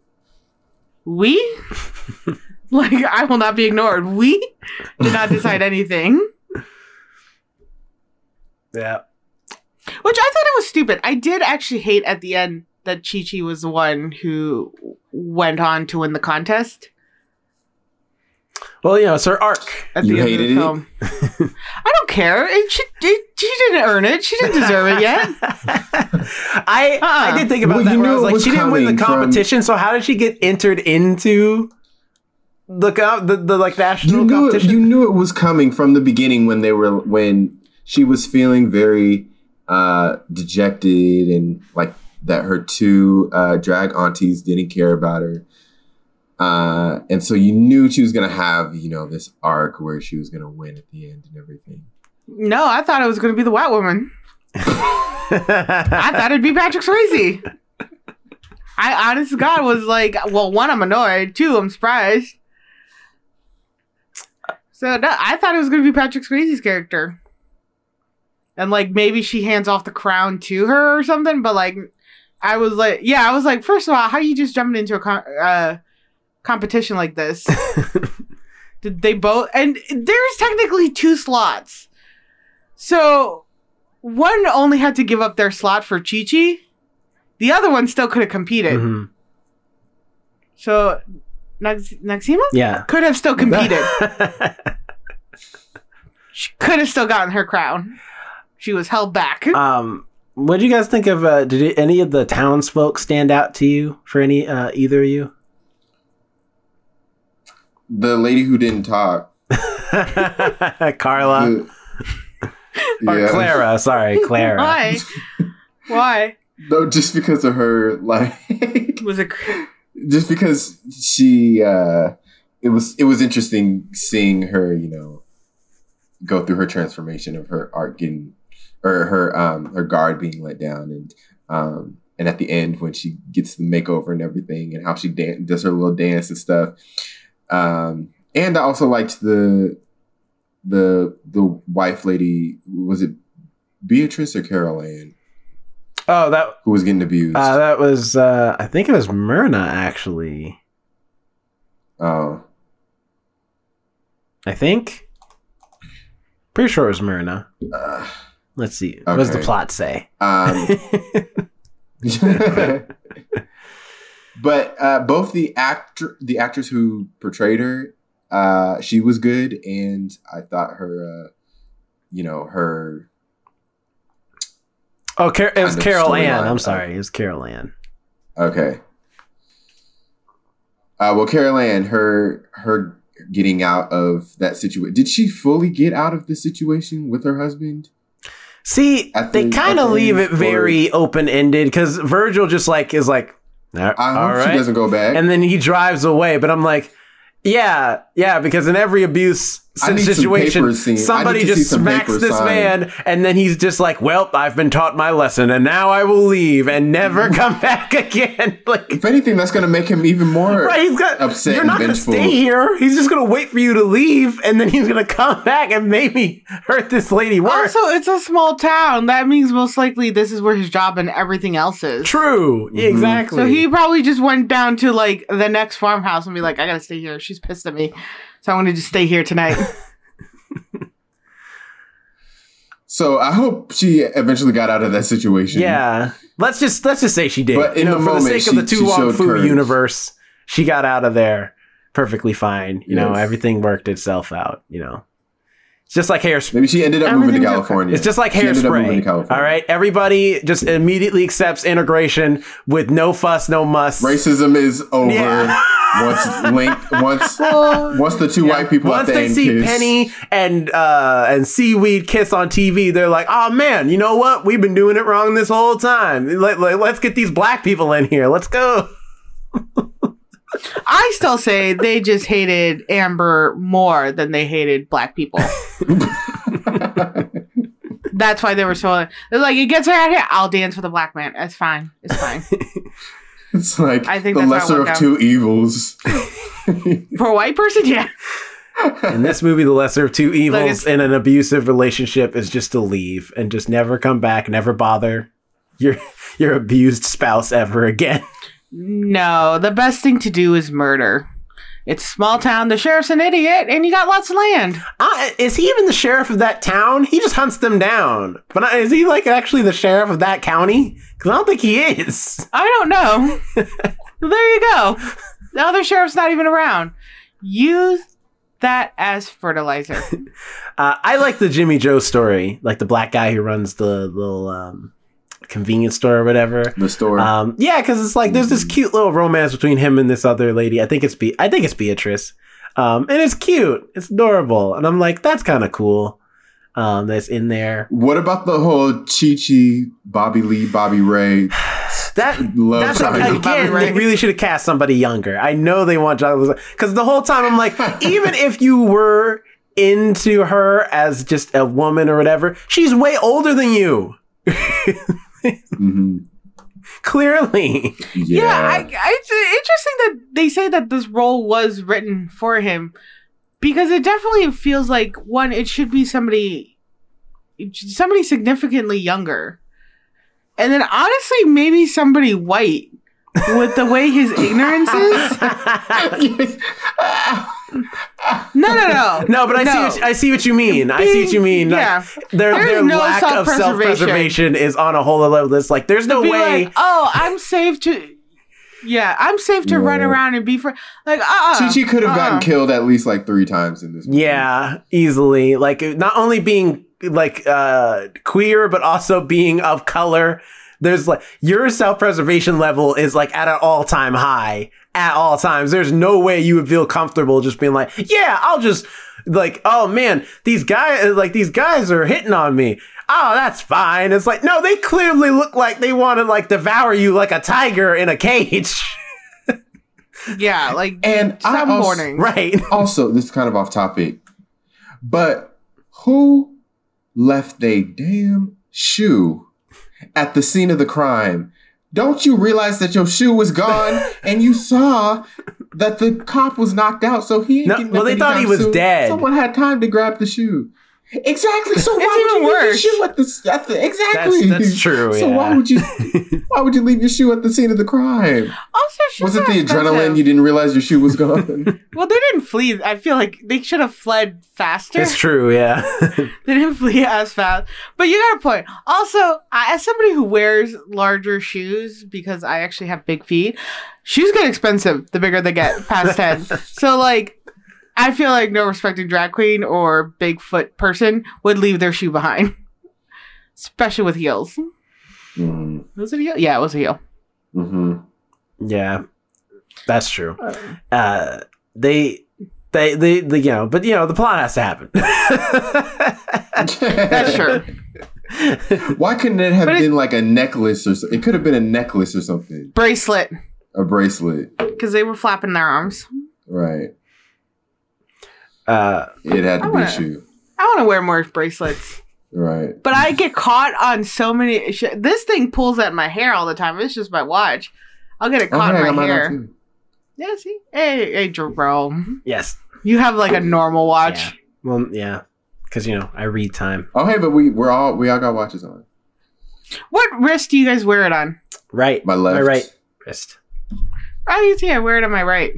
we." *laughs* like I will not be ignored. We did not decide anything. Yeah. Which I thought it was stupid. I did actually hate at the end that Chi Chi was the one who went on to win the contest Well, you know, it's her arc. at You the end of hated the it? film. I don't care. It, she, it, she didn't earn it. She didn't deserve it yet. *laughs* I Uh-uh. I did think about Well, that. you Where I knew was like, was she didn't win the coming from- competition, so how did she get entered into the co- the, the like national you knew it, competition? you knew it was coming from the beginning when they were when she was feeling very uh dejected and like that her two uh drag aunties didn't care about her uh and so you knew she was gonna have you know this arc where she was gonna win at the end and everything No, I thought it was going to be the white woman. I thought it'd be Patrick Swayze. I honest to God was like, well, one, I'm annoyed. Two, I'm surprised. So no, I thought it was going to be Patrick Swayze's character, and like maybe she hands off the crown to her or something. But like, I was like, yeah, I was like, first of all, how you just jumping into a com- uh, competition like this? *laughs* Did they both? And there's technically two slots, so one only had to give up their slot for Chi Chi. The other one still could have competed. Mhm. So Nax- Noxeema Yeah. could have still competed. *laughs* she could have still gotten her crown. She was held back. *laughs* um, what do you guys think of? Uh, did any of the townsfolk stand out to you for any uh, either of you? the lady who didn't talk *laughs* Carla the- *laughs* or Yeah. Clara? Sorry, Clara. Why? Why no just because of her like was it? cr- just because she uh it was it was interesting seeing her you know go through her transformation of her art getting or her um her guard being let down and um and at the end when she gets the makeover and everything and how she dan- does her little dance and stuff um and i also liked the the the wife lady was it beatrice or carol ann Oh, that who was getting abused uh, that was uh, I think it was Myrna actually. oh I think. Pretty sure it was Myrna. uh, Let's see. What does the plot say? um *laughs* but uh, both the actor, the actress who portrayed her, uh, she was good, and I thought her, uh, you know, her. oh, Car- it was Carol Ann. I'm sorry, it was Carol Ann. Okay. Uh, well, Carol Ann, her her getting out of that situation. Did she fully get out of the situation with her husband? See, At they kind of leave it very open ended because Virgil just like is like, "All I hope right," she doesn't go back. and then he drives away. But I'm like, yeah, yeah, because in every abuse I some situation, papers somebody need to see just some smacks this signed. man, and then he's just like, "Well, I've been taught my lesson, and now I will leave and never *laughs* come back again." *laughs* Like, if anything, that's going to make him even more. right? He's got. upset You're not gonna stay here. He's just gonna wait for you to leave, and then he's gonna *laughs* come back and maybe hurt this lady worse. Also, it's a small town. That means most likely this is where his job and everything else is. True. Mm-hmm. Exactly. So he probably just went down to like the next farmhouse and be like, I gotta stay here. She's pissed at me. So I'm gonna just stay here tonight. *laughs* So I hope she eventually got out of that situation. Yeah. Let's just let's just say she did. But you know, the for moment, the sake she- of the she To Wong Foo courage. universe, she got out of there perfectly fine. You know, everything worked itself out. You know, it's just like hairspray. Maybe she ended up moving to Everything's okay. California. It's just like She ended up moving to hairspray. All right, everybody just immediately accepts integration with no fuss, no muss. Racism is over. Yeah. *laughs* once link once *laughs* once the two white people Once they see kiss. Penny and uh, and Seaweed kiss on TV, they're like, "Oh man, you know what? We've been doing it wrong this whole time. Let, let, let's get these black people in here. Let's go." I still say they just hated Amber more than they hated black people. *laughs* *laughs* That's why they were so. They're like, it gets her out here. I'll dance with a black man. It's fine. It's fine. *laughs* It's like I think the lesser of worked two evils. *laughs* For a white person, yeah. In this movie, the lesser of two evils it's- in an abusive relationship is just to leave and just never come back, never bother your your abused spouse ever again. No, the best thing to do is murder. It's a small town. The sheriff's an idiot, and you got lots of land. Uh, is he even the sheriff of that town? He just hunts them down. But is he like actually the sheriff of that county? Because I don't think he is. I don't know. *laughs* there you go. The other sheriff's not even around. Use that as fertilizer. *laughs* Uh, I like the Jimmy Joe story, like the black guy who runs the little um, convenience store or whatever. The store. Um, yeah, because it's like there's this cute little romance between him and this other lady. I think it's Be- I think it's Beatrice, um, and it's cute. It's adorable, and I'm like, that's kind of cool. Um, that's in there. what about the whole Chi Chi, Bobby Lee, Bobby Ray *sighs* That love that's triangle? again. Bobby They really should have cast somebody younger. I know they want John because the whole time I'm like, *laughs* even if you were into her as just a woman or whatever, she's way older than you. *laughs* Mhm. *laughs* Clearly, Yeah. Yeah, I, I, it's interesting that they say that this role was written for him because it definitely feels like one. It should be somebody, somebody significantly younger, and then honestly, maybe somebody white with the way his ignorance is. *laughs* *laughs* No, no, no, *laughs* no, but I see No. what, I see what you mean. I see what you mean. Like, their There's their no lack of self self-preservation. is on a whole other level. It's like there's no way. like, oh, I'm safe to. Yeah, I'm safe to run around and be free. Like, uh, uh Chi Chi could have gotten uh-uh. killed at least like three times in this movie. Yeah, easily. Like not only being like uh queer, but also being of color. There's like your self preservation level is like at an all time high at all times. There's no way you would feel comfortable just being like, yeah, I'll just like, oh man, these guys like these guys are hitting on me. Oh, that's fine. It's like, no, they clearly look like they want to like devour you like a tiger in a cage. *laughs* Yeah, like And I some also- warning. right. *laughs* Also, this is kind of off topic, but who left a damn shoe at the scene of the crime? Don't you realize that your shoe was gone *laughs* and you saw that the cop was knocked out? So he No, well, they thought he was soon. dead. Someone had time to grab the shoe. Exactly. So *laughs* why would you worse. leave your shoe at the, exactly? That's that's true. So yeah. why would you *laughs* why would you leave your shoe at the scene of the crime? Also, Was it the adrenaline you didn't realize your shoe was gone? *laughs* Well, they didn't flee. I feel like they should have fled faster. It's true, yeah. They didn't flee as fast. But you got a point. Also, I, as somebody who wears larger shoes because I actually have big feet, shoes get expensive the bigger they get past 10. So, like, I feel like no respecting drag queen or Bigfoot person would leave their shoe behind, *laughs* especially with heels. mm, Was it a heel? Yeah, it was a heel. Mm-hmm. Yeah, that's true. Uh, they they, they, the, you know, but you know, the plot has to happen. *laughs* That's true. Why couldn't it have But it- been like a necklace or so? It could have been a necklace or something. Bracelet, A bracelet. because they were flapping their arms. Right. Uh, It had to be wanna- a shoe. I want to wear more bracelets. Right. But I get caught on so many. Sh- this thing pulls at my hair all the time. It's just my watch. I'll get it Oh, caught hey, in my mine on hair. Yeah, see? Hey, hey, Jerome. yes. You have like a normal watch. Yeah. Well, yeah, because you know I read time. Oh, hey, but we we're all we all got watches on. What wrist do you guys wear it on? Right, My left. my right wrist. Oh, you see, I wear it on my right.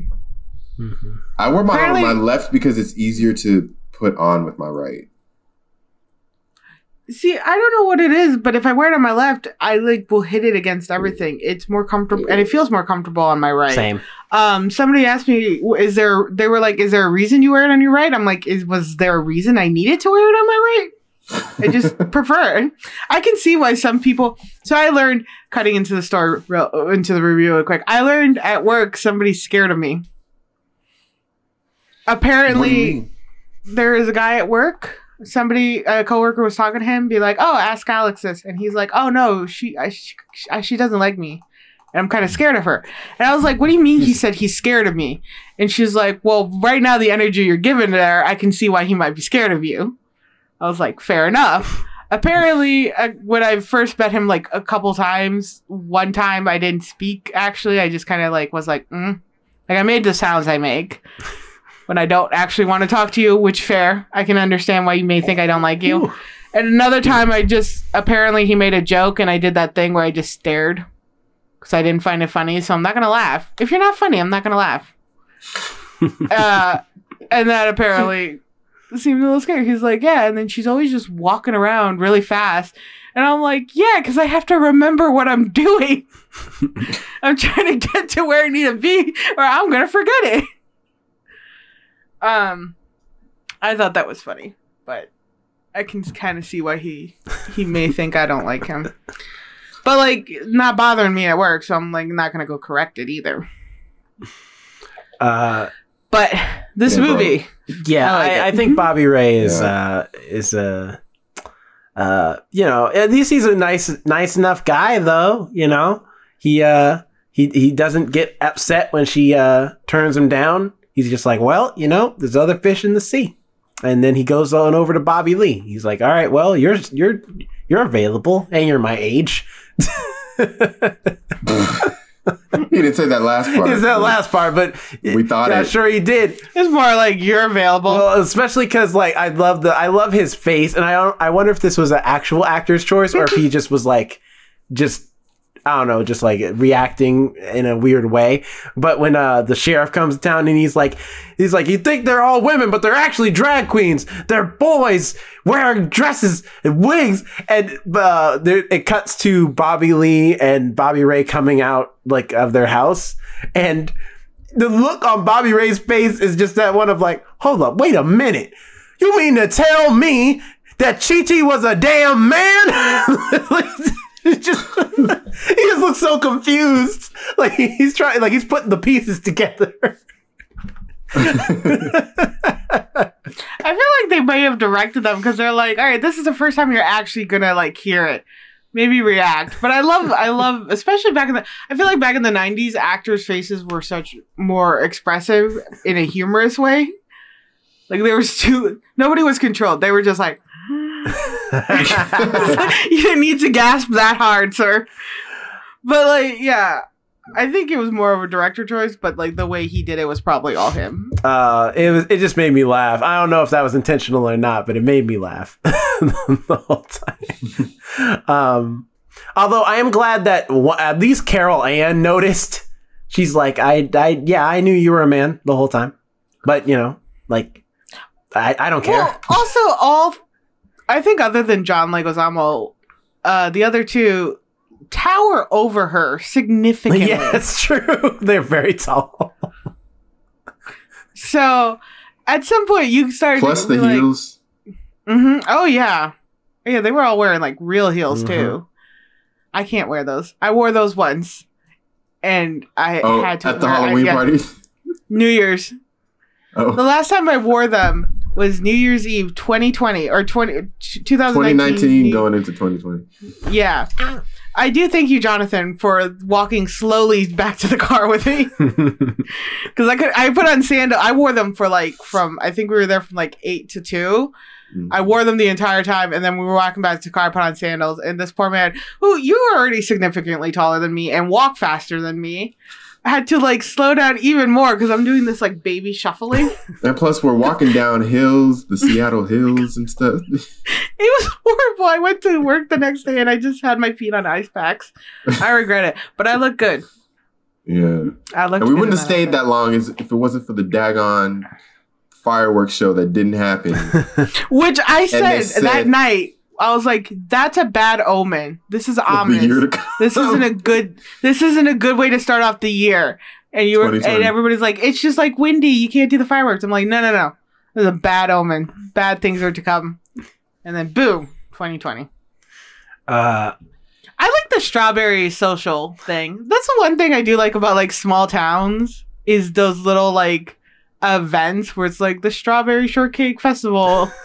hmm I wear mine Apparently- on my left because it's easier to put on with my right. See, I don't know what it is, but if I wear it on my left, I like will hit it against everything. It's more comfortable, and it feels more comfortable on my right. Same. Um, somebody asked me, "Is there?" They were like, "Is there a reason you wear it on your right?" I'm like, "Is was there a reason I needed to wear it on my right?" I just *laughs* prefer it. I can see why some people. So I learned cutting into the store, real, into the review real quick. I learned at work somebody's scared of me. What do you Apparently, there is a guy at work. Somebody, a coworker, was talking to him, be like, "Oh, ask Alex this," and he's like, "Oh no, she, I, she, I, she doesn't like me." And I'm kind of scared of her. And I was like, what do you mean he said he's scared of me? And she's like, well, right now, the energy you're giving there, I can see why he might be scared of you. I was like, fair enough. Apparently, uh, when I first met him, like a couple times, one time I didn't speak, actually. I just kind of like was like, mm. like I made the sounds I make when I don't actually want to talk to you, which fair. I can understand why you may think I don't like you. And another time, I just apparently he made a joke, and I did that thing where I just stared because I didn't find it funny. So I'm not gonna laugh. If you're not funny, I'm not gonna laugh. *laughs* uh, and that apparently seemed a little scary. He's like, yeah, and then she's always just walking around really fast. And I'm like, yeah, because I have to remember what I'm *laughs* doing. *laughs* I'm trying to get to where I need to be, or I'm gonna forget it. Um, I thought that was funny, but I can kind of see why he he may *laughs* think I don't like him. But like, not bothering me at work, so I'm like not gonna go correct it either. Uh, But this Yeah, bro. movie, yeah, I like I. I think Bobby Ray is Yeah. uh, is a. Uh, you know, at least he's a nice, nice enough guy, though. You know, he uh, he he doesn't get upset when she uh turns him down. He's just like, well, you know, there's other fish in the sea, and then he goes on over to Bobby Lee. He's like, all right, well, you're you're you're available, and you're my age. *laughs* He didn't say that last part. *laughs* Is that last part? But We thought yeah, it. sure he did. it's more like you're available. Well, especially because like I love the I love his face, and I I wonder if this was an actual actor's choice or if he *laughs* just was like just I don't know, just like reacting in a weird way. But when uh, the sheriff comes to town and he's like, he's like, you think they're all women, but they're actually drag queens. They're boys wearing dresses and wigs, and uh, there, it cuts to Bobby Lee and Bobby Ray coming out like of their house, and the look on Bobby Ray's face is just that one of like, hold up, wait a minute. You mean to tell me that Chi Chi was a damn man? *laughs* *laughs* Just, he just looks so confused. Like he's trying, like he's putting the pieces together. I feel like they may have directed them because they're like, all right, this is the first time you're actually gonna like hear it. Maybe react. But I love I love especially back in the I feel like back in the nineties actors' faces were such more expressive in a humorous way. Like there was too nobody was controlled. They were just like *laughs* you didn't need to gasp that hard, sir. But like, yeah. I think it was more of a director choice, but like the way he did it was probably all him. uh, it was, it just made me laugh. I don't know if that was intentional or not, but it made me laugh *laughs* the whole time. um, although I am glad that one, at least Carol Ann noticed. She's like, I, I, yeah, I knew you were a man the whole time, but you know, like, I, I don't care. Well, also all I think other than John Leguizamo, uh, the other two tower over her significantly. *laughs* yeah, it's true. *laughs* They're very tall. *laughs* So at some point you started Plus to the like, heels. mhm, Oh yeah, yeah. They were all wearing like real heels Mhm. too. I can't wear those. I wore those once, and I Oh, had to at the Halloween yeah, party. New Year's. The Oh, last time I wore them was New Year's Eve 2020 or 20, 2019. 2019 going into 2020. Yeah. I do thank you, Jonathan, for walking slowly back to the car with me. *laughs* *laughs* Because I could, I put on sandal. I wore them for like from I think we were there from like eight to two. Mm. I wore them the entire time, and then we were walking back to the car. I put on sandals, and this poor man, who you were already significantly taller than me and walk faster than me, had to like slow down even more because I'm doing this like baby shuffling. *laughs* And plus, we're walking down hills, the Seattle *laughs* oh hills and stuff. *laughs* It was horrible. I went to work the next day and I just had my feet on ice packs. I regret it, but I look good. yeah. I look. We wouldn't have stayed that long if it wasn't for the daggone fireworks show that didn't happen. Which I said, said- that night. I was like, "That's a bad omen. This is ominous. year to come. *laughs* This isn't a good. This isn't a good way to start off the year." And you were, and everybody's like, "It's just like windy. You can't do the fireworks." I'm like, "No, no, no. This is a bad omen. Bad things are to come." And then, boom, 2020. uh, I like the strawberry social thing. That's the one thing I do like about like small towns is those little like events where it's like the strawberry shortcake festival. *laughs*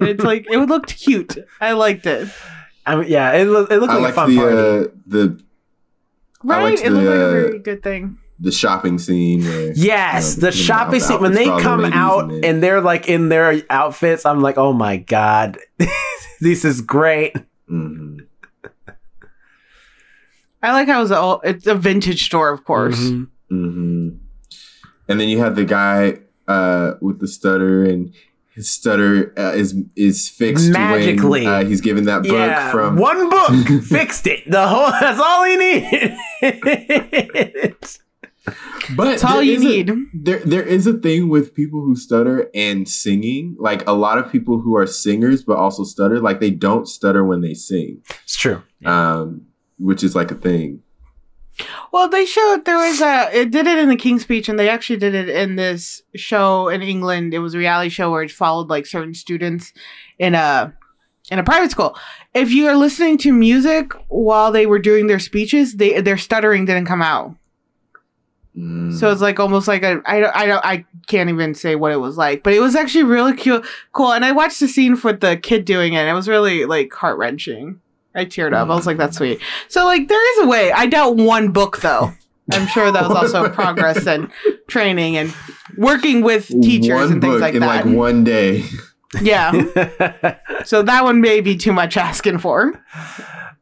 it's like it would look cute. I liked it. I mean, yeah, it, loo- it looked I like like a fun the party. uh, the Right? liked it looked like a the, uh, very good thing. the shopping scene. Where, Yes, you know, the you know, shopping scene when they outfits for all the come out and and they're like in their outfits, I'm like, oh my god, *laughs* this is great. Mhm. I like how it's a it's a vintage store, of course. Mhm. hmm And then you have the guy uh, with the stutter, and his stutter uh, is is fixed Magically. when uh, he's given that book Yeah, from. one book *laughs* fixed it. The whole that's all he needs. But That's all you is a- need. there, there is a thing with people who stutter and singing. Like a lot of people who are singers but also stutter, like they don't stutter when they sing, it's true. um, which is like a thing. Well, they showed there was a it did it in the King's Speech, and they actually did it in this show in England. It was a reality show where it followed like certain students in a in a private school. If you are listening to music while they were doing their speeches, they their stuttering didn't come out. Mm. So it's like almost like a I don't I don't I can't even say what it was like, but it was actually really cute, cool. And I watched the scene with the kid doing it. And it was really like heart wrenching. I teared up. I was like, "That's sweet." So like, there is a way. I doubt one book though. I'm sure that was also *laughs* progress and training and working with teachers one and things book like in that. like one day. yeah. *laughs* So that one may be too much asking for.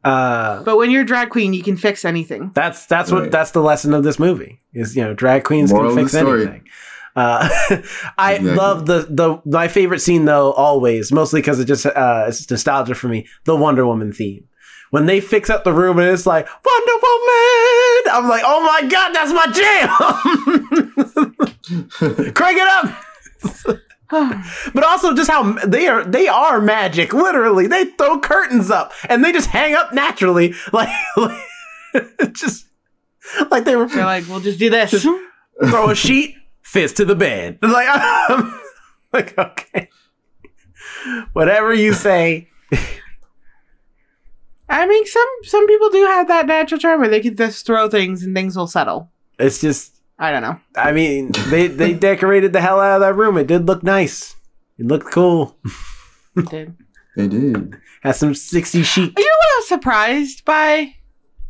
uh, But when you're a drag queen, you can fix anything. that's that's what that's the lesson of this movie is you know drag queens Moral can fix anything. Uh, *laughs* I Exactly. love the the my favorite scene though always mostly because it just uh, it's nostalgia for me the Wonder Woman theme. When they fix up the room and it's like Wonder Woman! I'm like oh my god that's my jam! *laughs* Crank it up! *laughs* But also just how they are they are magic literally. They throw curtains up and they just hang up naturally like, like just like they were They're like, "We'll just do this." throw a sheet fist to the bed *laughs* like I'm like okay whatever you say *laughs* I mean, some some people do have that natural charm where they can just throw things and things will settle. it's just I don't know. i mean they they *laughs* decorated the hell out of that room it did look nice it looked cool It Did. they did. has some 60 chic You know what I was surprised by?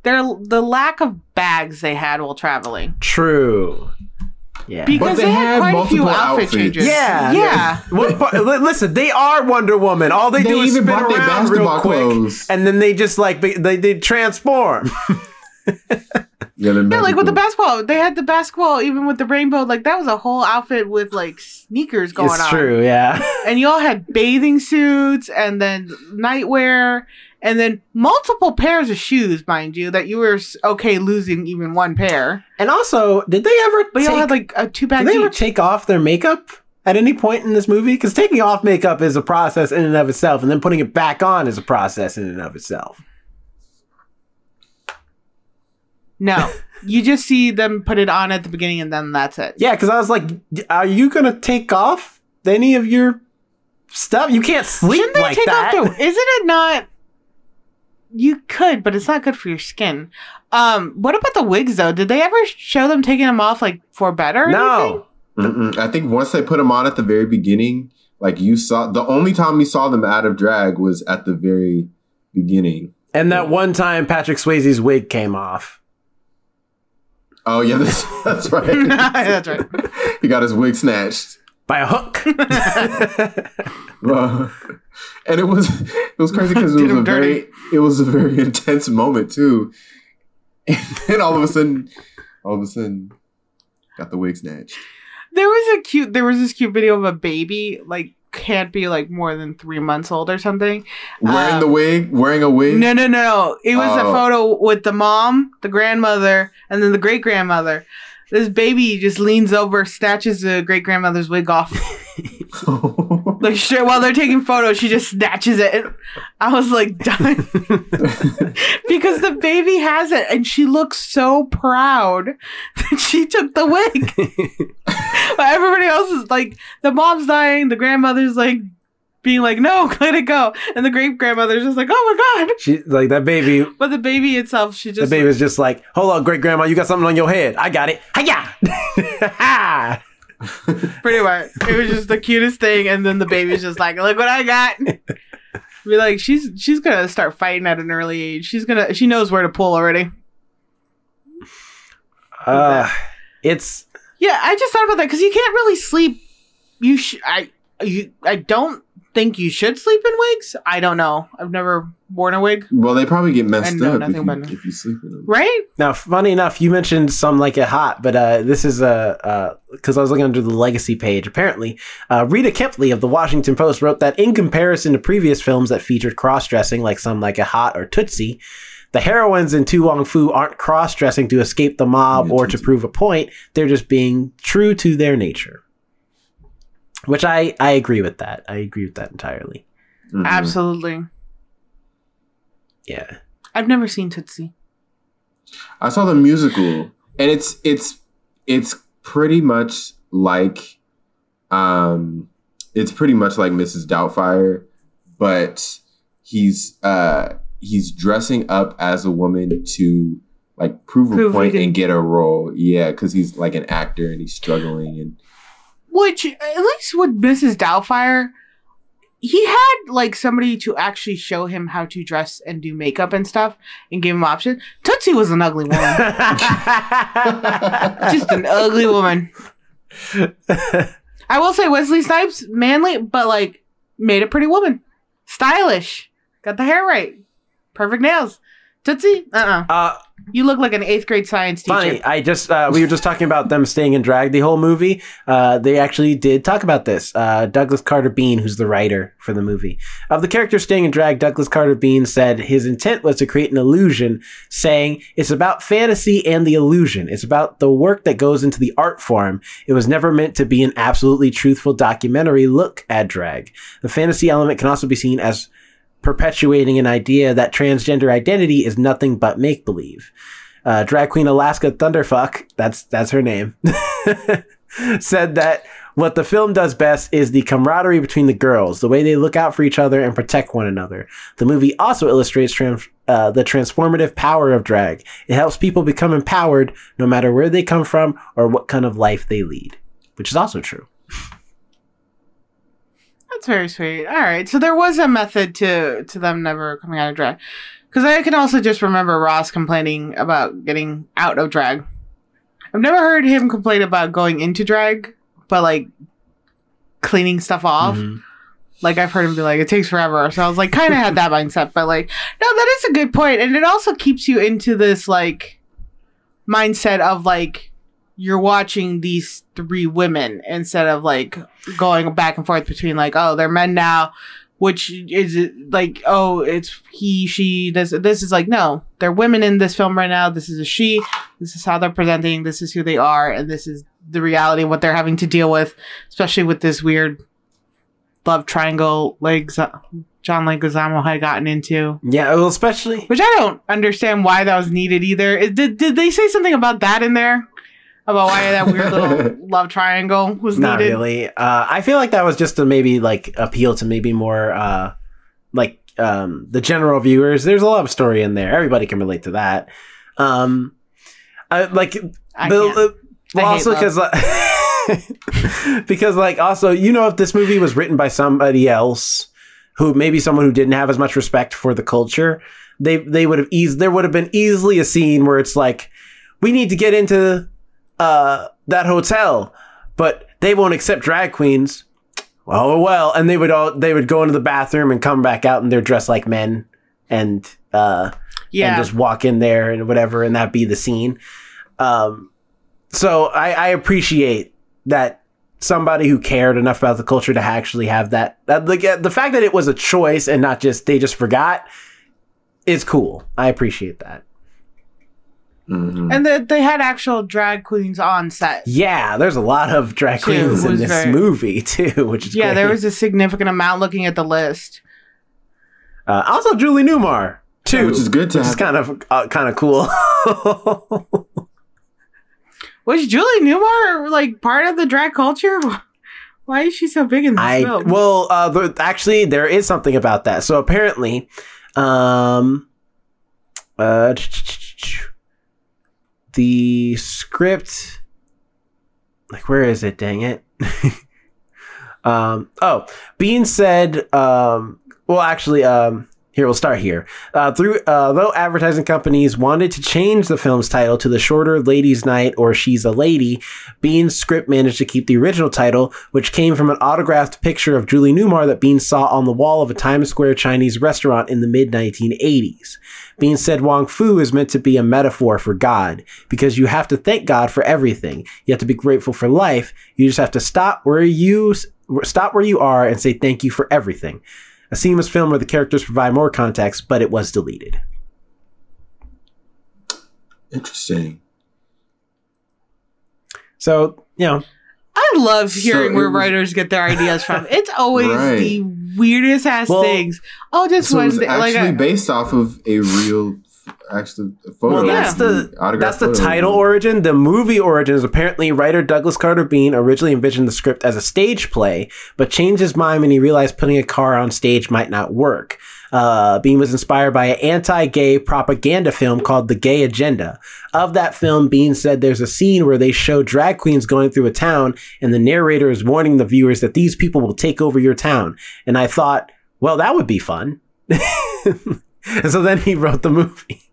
Their the lack of bags they had while traveling. true yeah Because they they, had, had quite a few outfit outfits. changes. Yeah. Yeah. What part- li- listen, they are Wonder Woman. All they, They do is even spin brought their around real basketball quick, clothes. and then they just like they they transform. *laughs* Yeah, Yeah, like with the basketball, they had the basketball even with the rainbow. Like that was a whole outfit with like sneakers going it's on. true, yeah. And y'all had bathing suits and then nightwear and then multiple pairs of shoes, mind you, that you were okay losing even one pair. And also, did they ever? But take, had like a two did bags they ever take off their makeup at any point in this movie? Because taking off makeup is a process in and of itself, and then putting it back on is a process in and of itself. No. you just see them put it on at the beginning and then that's it. Yeah, because I was like, are you gonna take off any of your stuff? You can't sleep Shouldn't they like take that. off the isn't it not you could, but it's not good for your skin. Um, what about the wigs though? Did they ever show them taking them off like for better? Or no. I think once they put them on at the very beginning, like you saw, the only time you saw them out of drag was at the very beginning. And that one time Patrick Swayze's wig came off. Oh yeah, *laughs* that's, that's right. *laughs* That's right. he got his wig snatched. By a hook. *laughs* And it was it was crazy because it was a dirty. very it was a very *laughs* intense moment too. *laughs* And then all of a sudden, all of a sudden, got the wig snatched. There was a cute. There was this cute video of a baby, like can't be like more than three months old or something. Wearing Um, the wig, wearing a wig. No, no, no, no. It was a Oh. photo with the mom, the grandmother, and then the great grandmother. This baby just leans over, snatches the great grandmother's wig off. *laughs* Like straight while they're taking photos, she just snatches it. And I was like done. *laughs* because the baby has it and she looks so proud that she took the wig. *laughs* but everybody else is like the mom's dying, the grandmother's like being like, No, *laughs* let it go. And the great grandmother's just like, Oh my god. she like that baby *laughs* But the baby itself, she the just baby was just like, Hold on, great grandma, you got something on your head. I got it. Hiya! *laughs* pretty much. It was just the cutest thing, and then the baby's just like, "Look what I got." Be like, she's she's gonna start fighting at an early age. She's gonna she knows where to pull already. uh, it's Yeah, I just thought about that because you can't really sleep. You sh- I you I don't think you should sleep in wigs. I don't know. I've never worn a wig. well, they probably get messed know up if you, about if you sleep in them. Right? now funny enough, you mentioned some like it hot, but uh, this is a because I was looking under the legacy page. Apparently, uh, Rita Kempley of the Washington Post wrote that in comparison to previous films that featured cross dressing, like some like a hot or Tootsie. The heroines in To Wong Foo aren't cross dressing to escape the mob Yeah, or to prove a point. They're just being true to their nature. Which I, I agree with that. I agree with that entirely. Mhm. Absolutely. Yeah. I've never seen Tootsie. I saw the musical, and it's it's it's pretty much like, um, it's pretty much like Mrs. Doubtfire, but he's uh he's dressing up as a woman to like prove, Prove a point can- and get a role. Yeah, because he's like an actor and he's struggling and Which, at least with Mrs. Doubtfire, he had like somebody to actually show him how to dress and do makeup and stuff and give him options. Tootsie was an ugly woman. *laughs* Just an ugly woman. I will say Wesley Snipes, manly, but like made a pretty woman. Stylish. Got the hair right. Perfect nails. Tootsie? Uh uh uh, You look like an eighth grade science teacher. Funny, I just uh, we were just talking about them staying in drag the whole movie. Uh, they actually did talk about this. Uh, Douglas Carter Beane, who's the writer for the movie, of the character staying in drag, Douglas Carter Beane said his intent was to create an illusion, saying it's about fantasy and the illusion. It's about the work that goes into the art form. It was never meant to be an absolutely truthful documentary look at drag. The fantasy element can also be seen as perpetuating an idea that transgender identity is nothing but make believe uh, drag queen Alaska Thunderfuck, that's that's her name, *laughs* said that what the film does best is the camaraderie between the girls, the way they look out for each other and protect one another. The movie also illustrates trans- uh, the transformative power of drag. It helps people become empowered no matter where they come from or what kind of life they lead, which is also true. That's very sweet. All right, so there was a method to to them never coming out of drag, because I can also just remember Ross complaining about getting out of drag. I've never heard him complain about going into drag, but like cleaning stuff off. Mhm. Like I've heard him be like, it takes forever. So I was like, kind of had that *laughs* mindset, but like, no, that is a good point, and it also keeps you into this like mindset of like you're watching these three women instead of like going back and forth between like, oh, they're men now, which is like, oh, it's he, she. This this is like, no, they're women in this film right now. This is a she. This is how they're presenting. This is who they are, and this is the reality of what they're having to deal with, especially with this weird love triangle like Z- John Leguizamo had gotten into, Yeah, well, especially which I don't understand why that was needed either. Did did they say something about that in there? About why that weird little *laughs* love triangle was not needed? really. Uh, I feel like that was just to maybe like appeal to maybe more uh, like um, the general viewers. There's a love story in there. Everybody can relate to that. Um, I, like I the, the- well, also because *laughs* because like also you know if this movie was written by somebody else who maybe someone who didn't have as much respect for the culture they they would have eased there would have been easily a scene where it's like we need to get into uh that hotel but they won't accept drag queens oh well and they would all they would go into the bathroom and come back out and they're dressed like men and uh Yeah. and just walk in there and whatever, and that be the scene. Um, so I, I appreciate that somebody who cared enough about the culture to actually have that. that like, uh, the fact that it was a choice and not just they just forgot is cool. I appreciate that. Mhm. and that they had actual drag queens on set. Yeah, there's a lot of drag Too, queens in this very- movie *laughs* too, which is Yeah, great. there was a significant amount looking at the list. uh, also Julie Newmar too, Which is good to which is kind of uh, kind of cool. *laughs* Was Julie Newmar like part of the drag culture? *laughs* Why is she so big in this I film? well, uh, the, actually, there is something about that. So apparently, um, uh, the script, like, where is it? Dang it. *laughs* um, oh, being said, um, well, actually, um, here we'll start here. Uh, through uh, though advertising companies wanted to change the film's title to the shorter "Ladies' Night" or "She's a Lady," Beane's script managed to keep the original title, which came from an autographed picture of Julie Newmar that Beane saw on the wall of a Times Square Chinese restaurant in the mid 1980s. Beane said Wong Foo is meant to be a metaphor for God because you have to thank God for everything. You have to be grateful for life. You just have to stop where you stop where you are and say thank you for everything. A seamless film where the characters provide more context, but it was deleted. Interesting. So, you know, I love hearing it where was- writers get their ideas from. It's *laughs* always Right. the weirdest ass Well, things. Oh, just So it one was day, like actually based off of a real, actually, photo. Well, that's the that's the title origin. The movie origin is apparently writer Douglas Carter Beane originally envisioned the script as a stage play, but changed his mind when he realized putting a car on stage might not work. Uh, Beane was inspired by an anti-gay propaganda film called The Gay Agenda. Of that film, Beane said there's a scene where they show drag queens going through a town, and the narrator is warning the viewers that these people will take over your town. And I thought, well, that would be fun. *laughs* and so then he wrote the movie.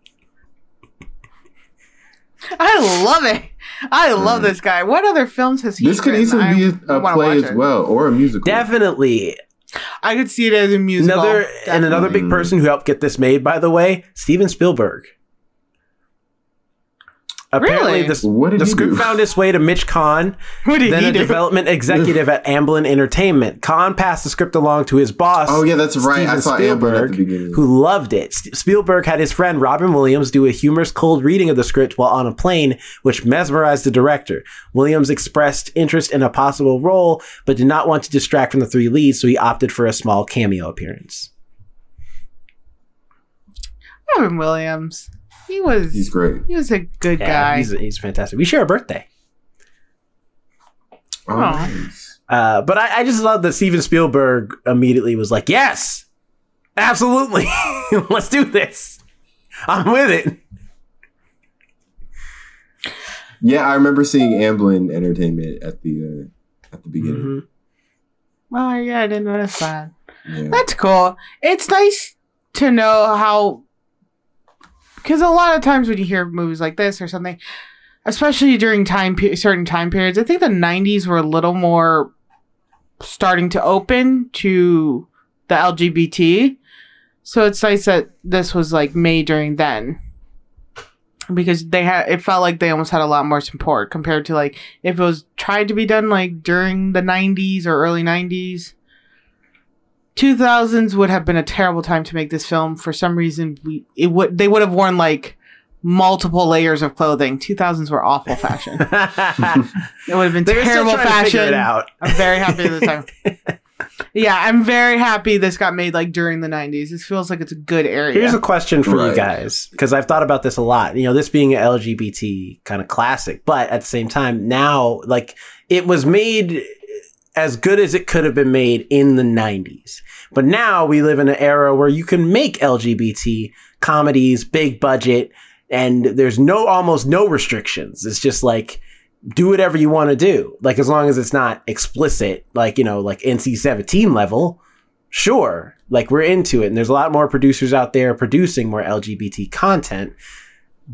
I love it. I love Mm. this guy. What other films has he? This could written? easily be a, a play as it. well, or a musical. Definitely. I could see it as a musical. Another and another big person who helped get this made, by the way, Steven Spielberg. Apparently, Really? this What did the he script do? found its way to Mitch Kohn, What did then he a do? development executive at Amblin Entertainment. Kohn passed the script along to his boss. Oh yeah, that's right. I Steven saw Amblin at Spielberg, the beginning. who loved it. Spielberg had his friend Robin Williams do a humorous cold reading of the script while on a plane, which mesmerized the director. Williams expressed interest in a possible role, but did not want to distract from the three leads, so he opted for a small cameo appearance. Robin Williams. He was. He's great. He was a good Yeah, guy. he's, he's fantastic. We share a birthday. Oh, Aw. nice. Uh, but I, I just love that Steven Spielberg immediately was like, yes, absolutely. *laughs* Let's do this. I'm with it. Yeah, I remember seeing Amblin Entertainment at the uh, at the beginning. Mhm. Oh yeah, I didn't notice that. Yeah. That's cool. It's nice to know how, because a lot of times when you hear movies like this or something, especially during time pe- certain time periods, I think the '90s were a little more starting to open to the LGBT. So it's nice that this was like made during then. Because they had, it felt like they almost had a lot more support compared to like if it was tried to be done like during the 90s or early 90s. 2000s would have been a terrible time to make this film. For some reason, we it would they would have worn like multiple layers of clothing. 2000s were awful fashion. *laughs* It would have been they were still terrible to fashion. it out. I'm very happy this time. *laughs* yeah, I'm very happy this got made like during the 90s. This feels like it's a good area. Here's a question for you guys because I've thought about this a lot. You know, this being an LGBT kind of classic, but at the same time, now like it was made as good as it could have been made in the 90s. But now we live in an era where you can make LGBT comedies, big budget, and there's no almost no restrictions. It's just like do whatever you want to do. Like as long as it's not explicit, like you know, like NC seventeen level. Sure, like we're into it, and there's a lot more producers out there producing more LGBT content.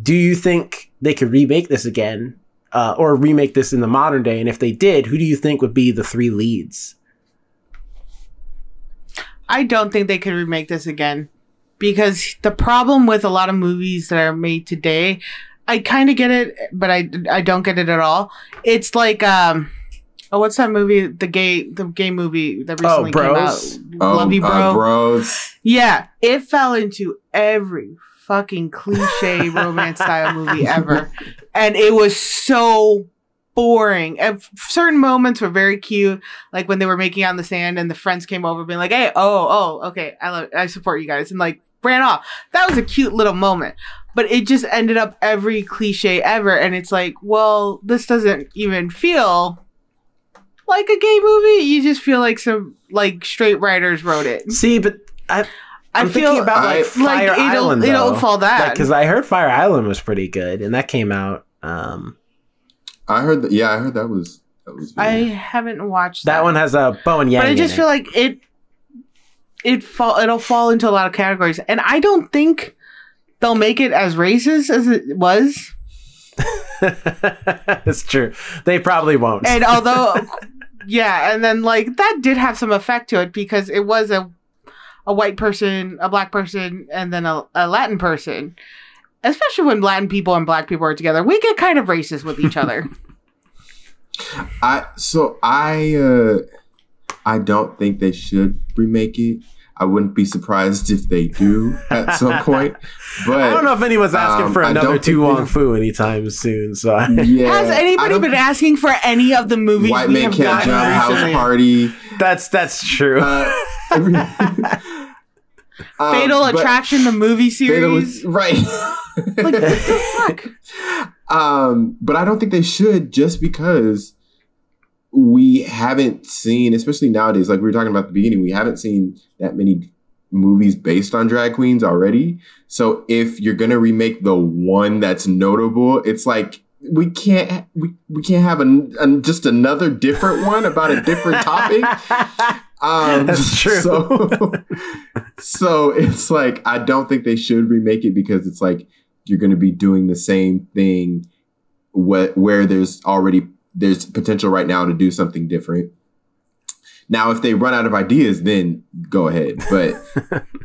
Do you think they could remake this again, uh, or remake this in the modern day? And if they did, who do you think would be the three leads? I don't think they could remake this again because the problem with a lot of movies that are made today, I kind of get it, but I I don't get it at all. It's like um, oh, what's that movie? The gay the gay movie that Oh, recently came out. Oh, Love you, bro. uh, bros. Yeah, it fell into every fucking cliche *laughs* romance style movie ever. And it was so boring. At certain moments were very cute, like when they were making out in the sand and the friends came over being like, "Hey, oh, oh, okay, I love I support you guys." And like ran off. That was a cute little moment. But it just ended up every cliche ever and it's like, well, this doesn't even feel like a gay movie. You just feel like some like straight writers wrote it. See, but I, I I'm feel thinking about I- like Fire like it'll Island. it'll fall that because I heard Fire Island was pretty good, and that came out. Um, I heard that. Yeah, I heard that was that was. I haven't watched that, that one has a bow and yang. but I in just it. feel like it it fall it'll fall into a lot of categories, and I don't think they'll make it as racist as it was. *laughs* it's true. They probably won't. And *laughs* although, yeah, and then like that did have some effect to it because it was a a white person, a black person, and then a, a Latin person. Especially when Latin people and black people are together, we get kind of racist with each other. *laughs* I so I uh I don't think they should remake it. I wouldn't be surprised if they do at some *laughs* point. But I don't know if anyone's asking um, for another don't To Wong Foo anytime soon. So *laughs* Yeah, Has anybody been asking for any of the movies White we Man have Can't Jump, House? Party. that's that's true. Uh, um, Fatal Attraction, the movie *laughs* Fatal- series. *laughs* right. like what the fuck? *laughs* Um, but I don't think they should just because we haven't seen, especially nowadays, like we were talking about at the beginning, we haven't seen that many movies based on drag queens already. So if you're gonna remake the one that's notable, it's like we can't we, we can't have an, an, just another different one about a different topic. Um, *laughs* That's true. So, *laughs* so it's like I don't think they should remake it because it's like you're going to be doing the same thing where, where there's already there's potential right now to do something different. Now, if they run out of ideas, then go ahead. But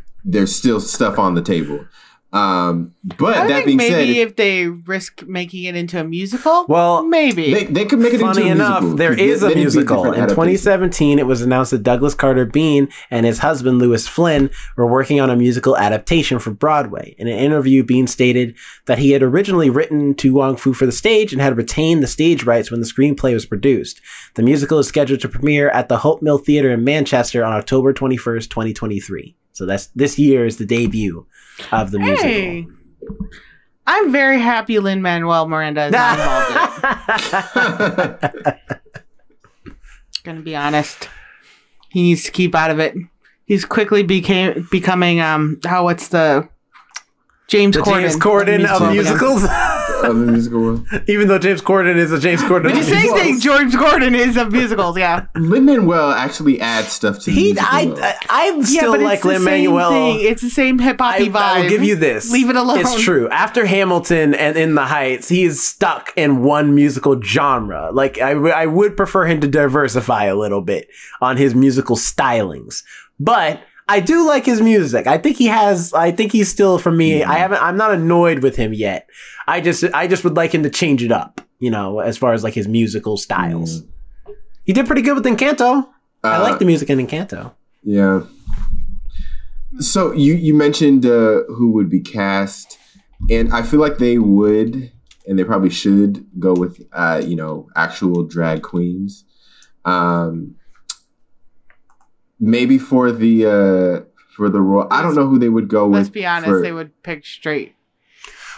*laughs* there's still stuff on the table. Um, but I that think being maybe said, if they risk making it into a musical, Well, maybe. they, they could make it Funny into a enough, musical, there 'cause is then a musical. In 2017, it was announced that Douglas Carter Beane and his husband Lewis Flynn were working on a musical adaptation for Broadway. In an interview, Beane stated that he had originally written to Wong Foo for the stage and had retained the stage rights when the screenplay was produced. The musical is scheduled to premiere at the Hope Mill Theatre in Manchester on October 21st, 2023. So that's this year is the debut of the musical. I'm very happy Lin Manuel Miranda is not involved in it. *laughs* Gonna be honest, he needs to keep out of it. He's quickly became becoming um how what's the James the Corden James Corden of Corden. *laughs* musicals, Other musical one. *laughs* even though James Corden is a James Corden. But of the same musicals. thing George Gordon is of musicals, yeah. Lin Manuel actually adds stuff to the He, musical, I, though. I, I yeah, still but like it's the Lin same Manuel. It's the same hip hoppy I, vibe. I will give you this. Leave it alone. It's true. After Hamilton and In the Heights, he is stuck in one musical genre. Like I, w- I would prefer him to diversify a little bit on his musical stylings, but. I do like his music. I think he has. I think he's still for me. I haven't. I'm not annoyed with him yet. I just. I just would like him to change it up. You know, as far as like his musical styles. He did pretty good with Encanto. I Uh, like the music in Encanto. Yeah. So you you mentioned uh, who would be cast, and I feel like they would, and they probably should go with uh, you know actual drag queens. Um, maybe for the uh, for the role, I don't know who they would go with. Let's be honest, for- they would pick straight.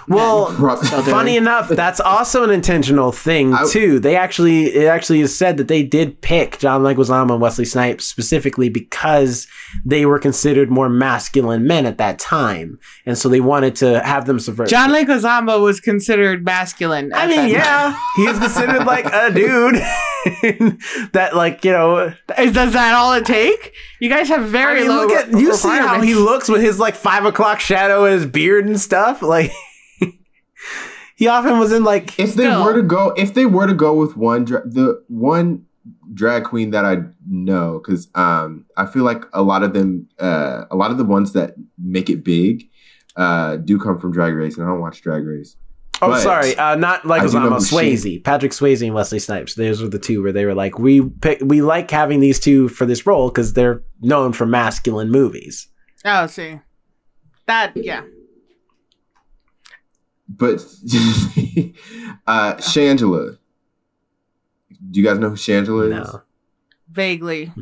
Well, *laughs* funny enough, that's also an intentional thing I- too. They actually, it actually is said that they did pick John Leguizamo and Wesley Snipes specifically because they were considered more masculine men at that time, and so they wanted to have them subvert. John Leguizamo was considered masculine. I mean, yeah, he was considered like a *laughs* dude *laughs* that, like, you know. Is, does that all it take? You guys have I very mean, low. look at you see how he looks with his like five o'clock shadow and his beard and stuff. Like *laughs* he often was in like if they Still. were to go, if they were to go with one, dra- the one drag queen that I know, because um, I feel like a lot of them, uh, a lot of the ones that make it big, uh, do come from Drag Race, and I don't watch Drag Race. Oh But sorry, uh, not like I do know Osama who she- Swayze, Patrick Swayze and Wesley Snipes. Those were the two where they were like we pick we like having these two for this role because they're known for masculine movies. Oh, see. That, yeah. But *laughs* uh, Shangela, do you guys know who Shangela is? No, Vaguely.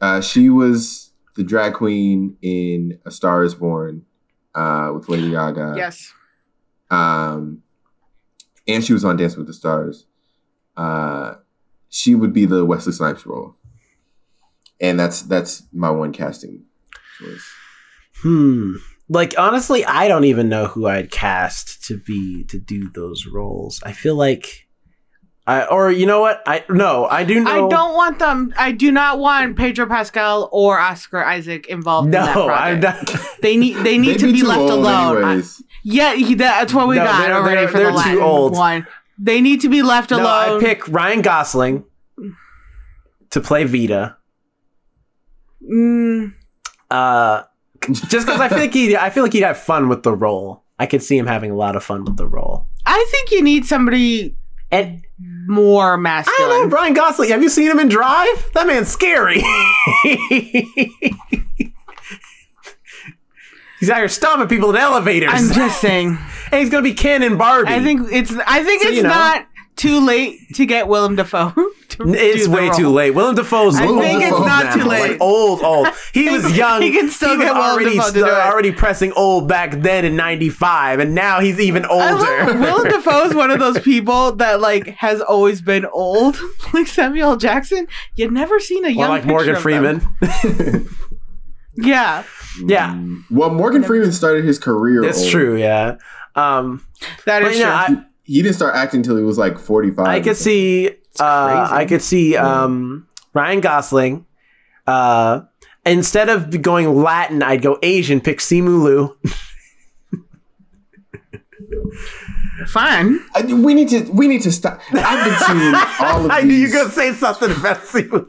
Uh, she was the drag queen in A Star Is Born uh, with Lady Gaga. yes. Um, and she was on Dance with the Stars. Uh, she would be the Wesley Snipes role, and that's that's my one casting choice. hmm. Like honestly, I don't even know who I'd cast to be to do those roles. I feel like. I, or you know what? I no, I do know. I don't want them. I do not want Pedro Pascal or Oscar Isaac involved in that No, I'm not. *laughs* They need they need to be, too left alone. I- yeah, he, that's what we No, got they're- already they're- for they're the too Latin old. one. They need to be left No, alone. I pick Ryan Gosling to play Vida. Mm, Uh, just because I feel like he, I feel like he'd have fun with the role. I could see him having a lot of fun with the role. I think you need somebody And mm. more I don't know. Brian Gosling. Have you seen him in Drive? That man's scary. *laughs* he's out here stomping people in elevators. I'm just saying. *laughs* and he's gonna be Ken and Barbie. I think it's. I think So, it's you know. not too late to get Willem Dafoe. *laughs* to *laughs* It's do the way role. too late. Willem Dafoe's I old think it's not now. too late. Like old, old. *laughs* He was young. He can still was get already Dafoe to do st- it. already pressing old back then in '95, and now he's even older. Willem *laughs* Dafoe is one of those people that like has always been old, like Samuel Jackson. You'd never seen a young or like Morgan of Freeman. them. Yeah, Yeah. Mm. Well, Morgan Freeman started his career. That's old. true. Yeah. Um, that but is you know, true. I, He didn't start acting until he was like forty-five. I could see. Uh, crazy. I could see um, Ryan Gosling. Uh, instead of going Latin, I'd go Asian. Pick Simu Liu. Fine. I, we need to. We need to stop. I've been seeing all of *laughs* I knew you were gonna say something about Simu Liu.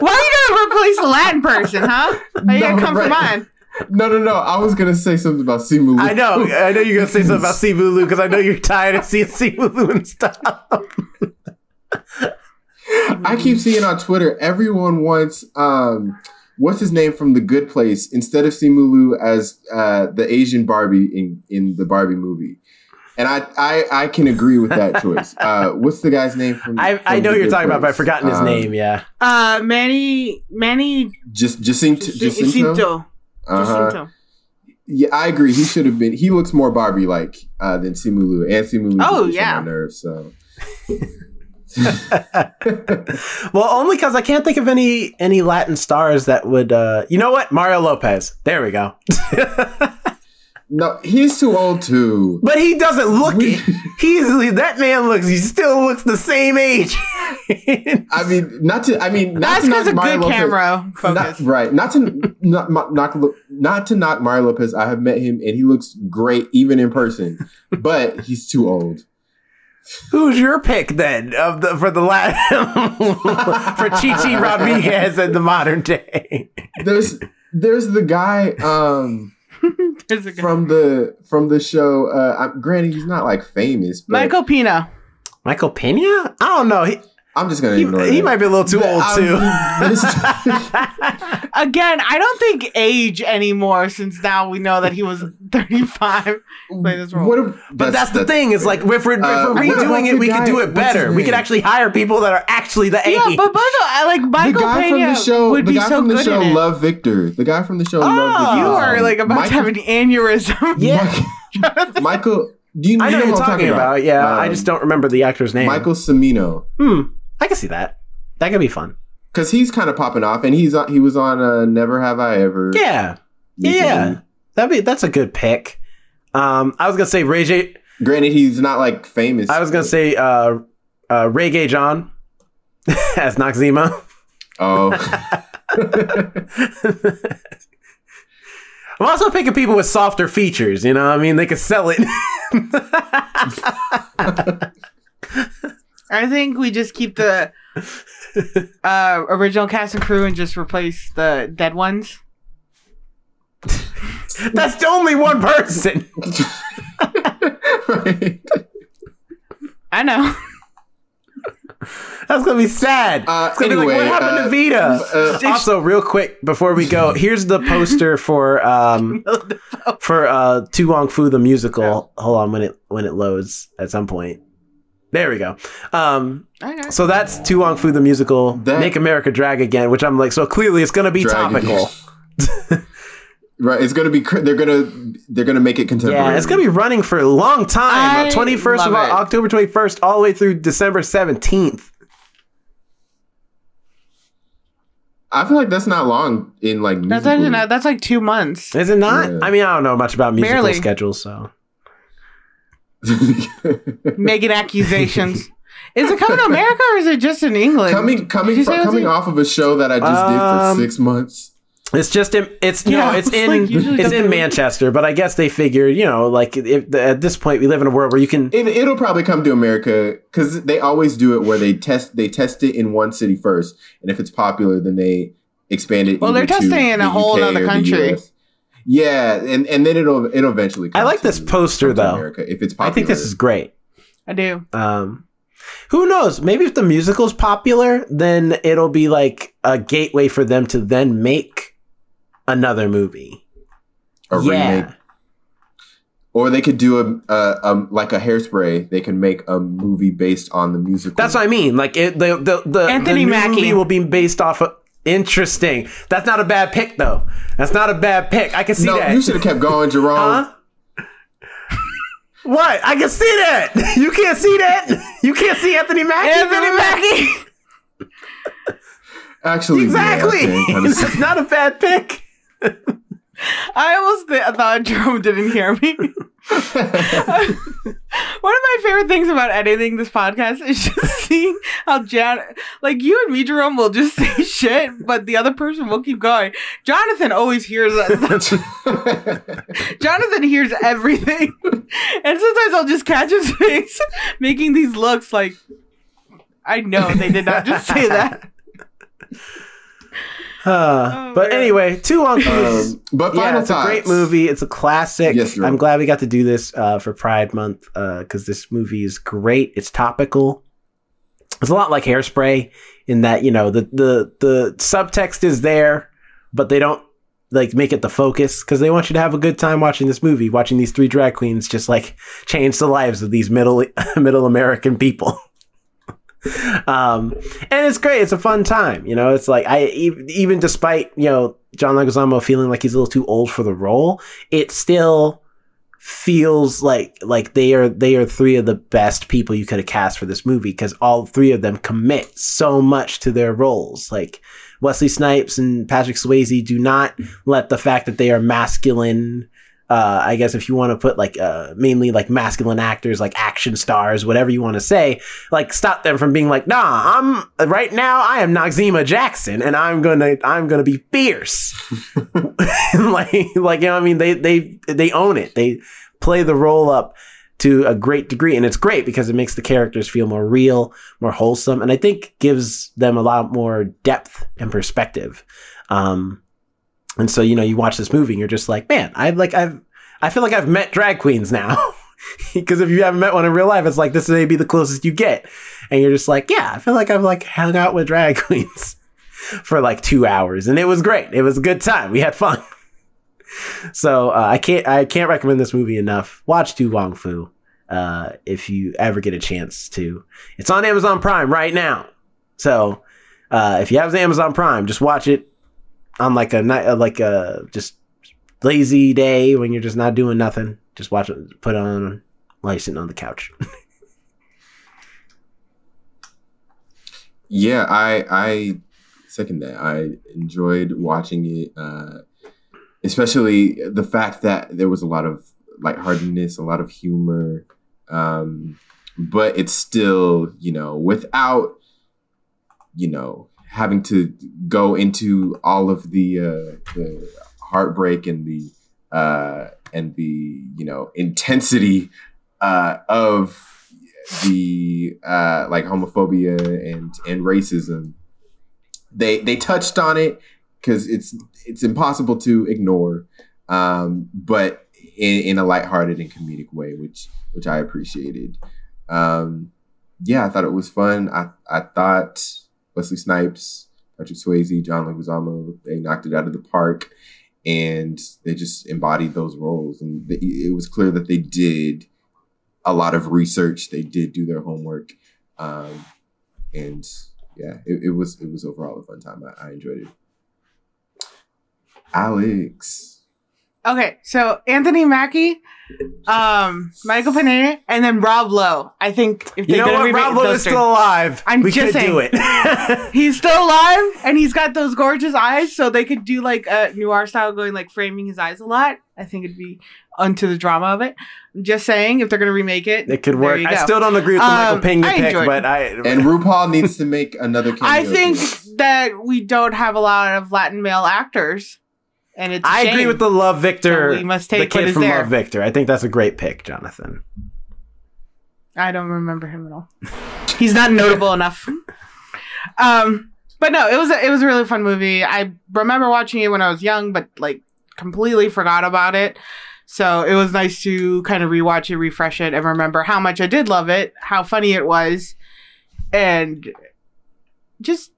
Why are you gonna replace a Latin person, huh? Are you No, gonna come for right. mine? No, no, no. I was gonna say something about Simu. Liu. I know. I know you're gonna say something about *laughs* Simu because I know you're tired of seeing Simu Liu and stuff. I keep seeing on Twitter everyone wants um what's his name from The Good Place instead of Simu Liu as uh the Asian Barbie in in the Barbie movie. And I I, I can agree with that choice. *laughs* Uh what's the guy's name from I, I know The you're Good talking about, but I've forgotten his Um, name. Yeah. Uh, Manny, Manny Just Jacinto, Jacinto? Jacinto. Uh-huh. Jacinto. Yeah, I agree. He should have been. He looks more Barbie like uh, than Simu Liu, and Simu Liu Oh, yeah. on my nerves. So *laughs* *laughs* Well, only because I can't think of any any Latin stars that would. uh You know what? Mario Lopez. There we go. *laughs* no, he's too old too. But he doesn't look We- He's that man looks. He still looks the same age. *laughs* I mean, not to. I mean, not That's to because knock of Mario good Lopez- camera focus. Not, right. Not to not, not knock not to knock Mario Lopez. I have met him and he looks great even in person, but he's too old. Who's your pick then of the for the Latin *laughs* for Chichi Rodriguez in the modern day? There's there's the guy um *laughs* There's a good- from the from the show. Uh, I'm, granted, he's not like famous. But Michael Pina. Michael Pena? I don't know. He I'm just gonna he, ignore he that. might be a little too But old I'm- too. *laughs* *laughs* Again, I don't think age anymore since now we know that he was *laughs* 35. Play this role. What if- But that's, the thing is like if we're, if we're Uh, redoing it, the we could do it better. We could actually hire people that are actually the age. Yeah, but Michael, I like the Michael guy Pena from the show. would The be guy so from the good show in it. Love Victor. The guy from the show Oh, Love Victor. you are Um, like about to have an aneurysm. yeah. Michael, Do you, I know you what you're who I'm talking about. Yeah, I Um, just don't remember the actor's name. Michael Cimino. Hmm. I can see that. That could be fun. Because he's kind of popping off, and he's on, he was on uh, Never Have I Ever. Yeah. recently. Yeah. That'd be that's a good pick. Um, I was gonna say Ray J. Granted, he's not like famous. I was gonna say uh, uh, Ray Gay John *laughs* as Noxeema. Oh, *laughs* I'm also picking people with softer features. You know, I mean, they could sell it. *laughs* I think we just keep the *laughs* uh, original cast and crew and just replace the dead ones. That's only one person. right. *laughs* I know. That's gonna be sad. Uh, it's gonna anyway, be like, what happened uh, to Vida? uh, also, real quick before we go, here's the poster for um *laughs* for uh To Wong Foo the musical. Hold on when it when it loads at some point. There we go. Um, Okay. so that's To Wong Foo the musical, That- Make America Drag Again, which I'm like, so clearly it's gonna be topical. *laughs* right. It's gonna be. They're gonna. They're gonna make it contemporary. Yeah, it's gonna be running for a long time. Twenty first of love it. October twenty first, all the way through December seventeenth. I feel like that's not long in like. That's actually not, that's like two months. Is it not? Yeah. I mean, I don't know much about musical Barely. schedules, so *laughs* Making accusations. Is it coming to America or is it just in England? coming coming from, say it was coming off of a show that I just did Um, for six months. it's just in, it's Yeah, no, it's it's in like it's in Manchester, but I guess they figured, you know, like if, at this point we live in a world where you can. It, it'll probably come to America because they always do it where they test they test it in one city first, and if it's popular, then they expand it. Well, they're either to testing in a the whole other or the country. US. Yeah, and, and then it'll it'll eventually. Come. I like to- this poster though. America if it's popular. I think this is great. I do. Um, who knows? Maybe if the musical's popular, then it'll be like a gateway for them to then make another movie. a yeah. remake, or they could do a, a, a like a hairspray. They can make a movie based on the musical. That's what I mean. Like it, the the the, Anthony the new Mackie. movie will be based off of. Interesting. That's not a bad pick though. That's not a bad pick. I can see no, that. you should have kept going, *laughs* Jerome. Huh? what? I can see that. *laughs* You can't see that. You can't see Anthony Mackie. Anthony Mackie! Actually, Exactly. Yeah, okay, *laughs* That's not a bad pick. I almost th- thought Jerome didn't hear me. *laughs* One of my favorite things about editing this podcast is just *laughs* seeing how Jan, like you and me, Jerome, will just say *laughs* shit, but the other person will keep going. Jonathan always hears us. Jonathan hears everything, and sometimes I'll just catch his face making these looks like I know they did not just say that. Uh, Oh, but man. anyway, two on Cruise. um, but yeah, final it's a great movie. It's a classic. Yes, I'm glad we got to do this uh, for Pride Month because this movie is great. It's topical. It's a lot like Hairspray in that you know the the the subtext is there, but they don't like make it the focus because they want you to have a good time watching this movie, watching these three drag queens just like change the lives of these middle *laughs* middle American people. Um, and it's great. It's a fun time. You know, it's like I even despite you know John Leguizamo feeling like he's a little too old for the role, it still feels like like they are they are three of the best people you could have cast for this movie because all three of them commit so much to their roles. Like Wesley Snipes and Patrick Swayze do not let the fact that they are masculine. Uh, I guess if you want to put like uh, mainly like masculine actors, like action stars, whatever you want to say, like stop them from being like, nah, I'm right now. I am Noxeema Jackson, and I'm gonna I'm gonna be fierce. *laughs* *laughs* like like you know, what I mean, they they they own it. They play the role up to a great degree, and it's great because it makes the characters feel more real, more wholesome, and I think gives them a lot more depth and perspective. Um, and so you know, you watch this movie, and you're just like, man, I like I've I feel like I've met drag queens now. *laughs* Because if you haven't met one in real life, it's like this may be the closest you get, and you're just like, yeah, I feel like I've like hung out with drag *laughs* queens for like two hours, and it was great. It was a good time. We had fun. *laughs* So uh, I can't I can't recommend this movie enough. Watch To Wong Foo uh, if you ever get a chance to. It's on Amazon Prime right now. So uh, if you have Amazon Prime, just watch it on like a night, uh, like a just lazy day when you're just not doing nothing. Just watch it, put on while you're sitting on the couch. *laughs* Yeah, I I second that. I enjoyed watching it, uh, especially the fact that there was a lot of lightheartedness, a lot of humor, um, but it's still you know without you know having to go into all of the uh, the heartbreak and the uh, and the you know intensity uh, of the uh, like homophobia and and racism. They they touched on it because it's it's impossible to ignore, um, but in, in a lighthearted and comedic way, which which I appreciated. Um, yeah, I thought it was fun. I I thought Wesley Snipes, Patrick Swayze, John Leguizamo, they knocked it out of the park, and they just embodied those roles, and they, it was clear that they did a lot of research. They did do their homework, um, and yeah, it, it was it was overall a fun time. I, I enjoyed it. Alex, Okay, so Anthony Mackie, um, Michael Pineda, and then Rob Lowe. I think if they're know gonna what? remake Rob Lowe is still alive. I'm we just could do it. *laughs* He's still alive, and he's got those gorgeous eyes, so they could do like a noir style, going like framing his eyes a lot. I think it'd be onto the drama of it. I'm just saying, if they're gonna remake it, it could there work. you I go. still don't agree with the Michael Um, Pena I pick, enjoyed but I and *laughs* RuPaul needs to make another. Cameo I think appearance. that we don't have a lot of Latin male actors, and it's. I agree with the Love Victor. We must the take what kid from there. Love Victor. I think that's a great pick, Jonathan. I don't remember him at all. He's not notable enough. Um, but no, it was a, it was a really fun movie. I remember watching it when I was young, but like completely forgot about it. So it was nice to kind of rewatch it, refresh it, and remember how much I did love it, how funny it was, and just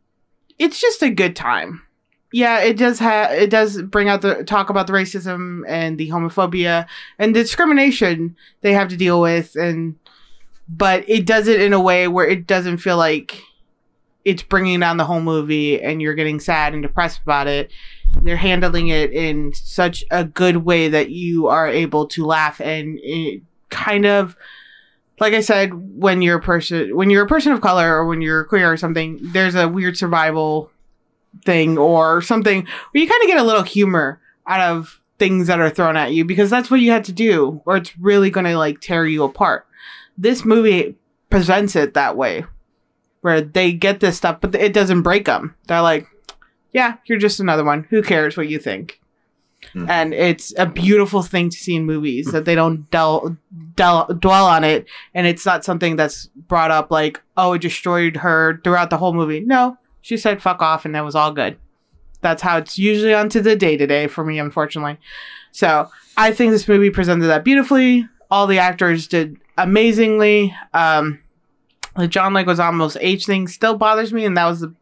it's just a good time. Yeah, it does have it does bring out the talk about the racism and the homophobia and discrimination they have to deal with and but it does it in a way where it doesn't feel like it's bringing down the whole movie and you're getting sad and depressed about it. They're handling it in such a good way that you are able to laugh and it kind of like I said, when you're a person when you're a person of color or when you're queer or something, there's a weird survival thing or something where you kind of get a little humor out of things that are thrown at you because that's what you had to do or it's really going to like tear you apart. This movie presents it that way where they get this stuff but it doesn't break them. They're like, yeah, you're just another one. Who cares what you think? Mhm. And it's a beautiful thing to see in movies that they don't del- del- dwell on it and it's not something that's brought up like, oh, it destroyed her throughout the whole movie. No, she said fuck off and that was all good. That's how it's usually on to the day to day for me, unfortunately. So I think this movie presented that beautifully. All the actors did amazingly. Um, the John Leguizamo's age thing still bothers me, and that was the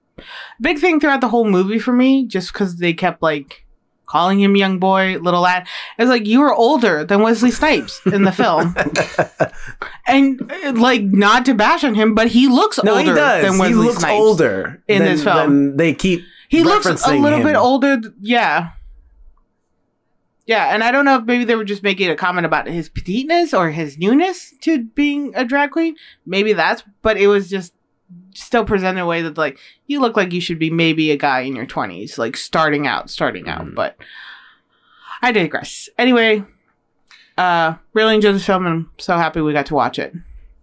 big thing throughout the whole movie for me, just because they kept like calling him young boy, little lad. It's like you were older than Wesley Snipes in the film, *laughs* and like not to bash on him, but he looks No, older he does. than Wesley he looks Snipes. older in than- this film. They keep He looks a little him. bit older. Yeah. Yeah, and I don't know if maybe they were just making a comment about his petiteness or his newness to being a drag queen. Maybe that's, but it was just still presented in a way that like you look like you should be maybe a guy in your twenties, like starting out, starting out. Mhm. But I digress. Anyway, uh, really enjoyed this film, and I'm so happy we got to watch it.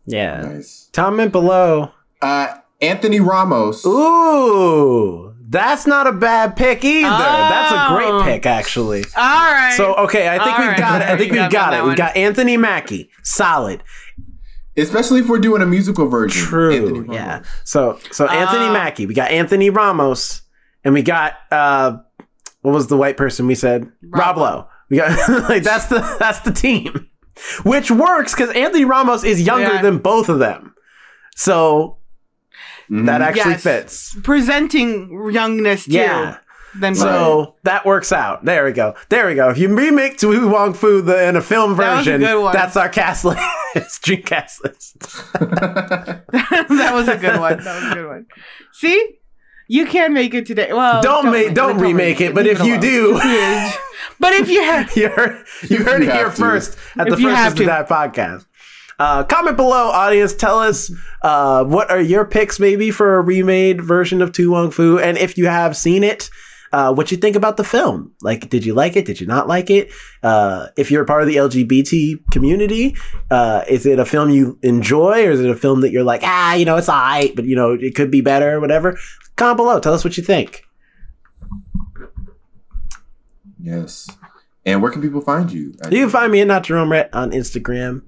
Yeah. nice. Comment below. Uh, Anthony Ramos. Ooh, that's not a bad pick either. That's a Oh. great pick, actually. All right. So okay, I think All we've right. got it. I think We we've got got that it. We've got Anthony Mackie, solid, Especially if we're doing a musical version. true, Anthony yeah. So so Anthony Uh, Mackie, we got Anthony Ramos, and we got uh, what was the white person we said? Rob Rob Lowe. We got *laughs* like that's the that's the team, which works because Anthony Ramos is younger Yeah. than both of them, so Mhm. that actually Yes. fits. presenting youngness too. Yeah. Then So that works out. There we go. There we go. If you remake To Wong Foo the, in a film That a version, good that's our cast list. *laughs* *laughs* Dream cast list. *laughs* that was a good one. That was a good one. See, you can make it today. Well, Don't make- don't remake it, *laughs* but if you do- but if you have, You heard, you heard You it here to. first at the If you first have Is to to. that podcast. Uh, comment below, audience. Tell us uh, what are your picks, maybe for a remade version of To Wong Foo, and if you have seen it, uh, what you think about the film. Like, did you like it? Did you not like it? Uh, if you're a part of the LGBT community, uh, is it a film you enjoy, or is it a film that you're like, ah, you know, it's alright, but you know, it could be better, or whatever? Comment below. Tell us what you think. Yes. And where can people find you? You can find me at Not Jerome Rhett on Instagram.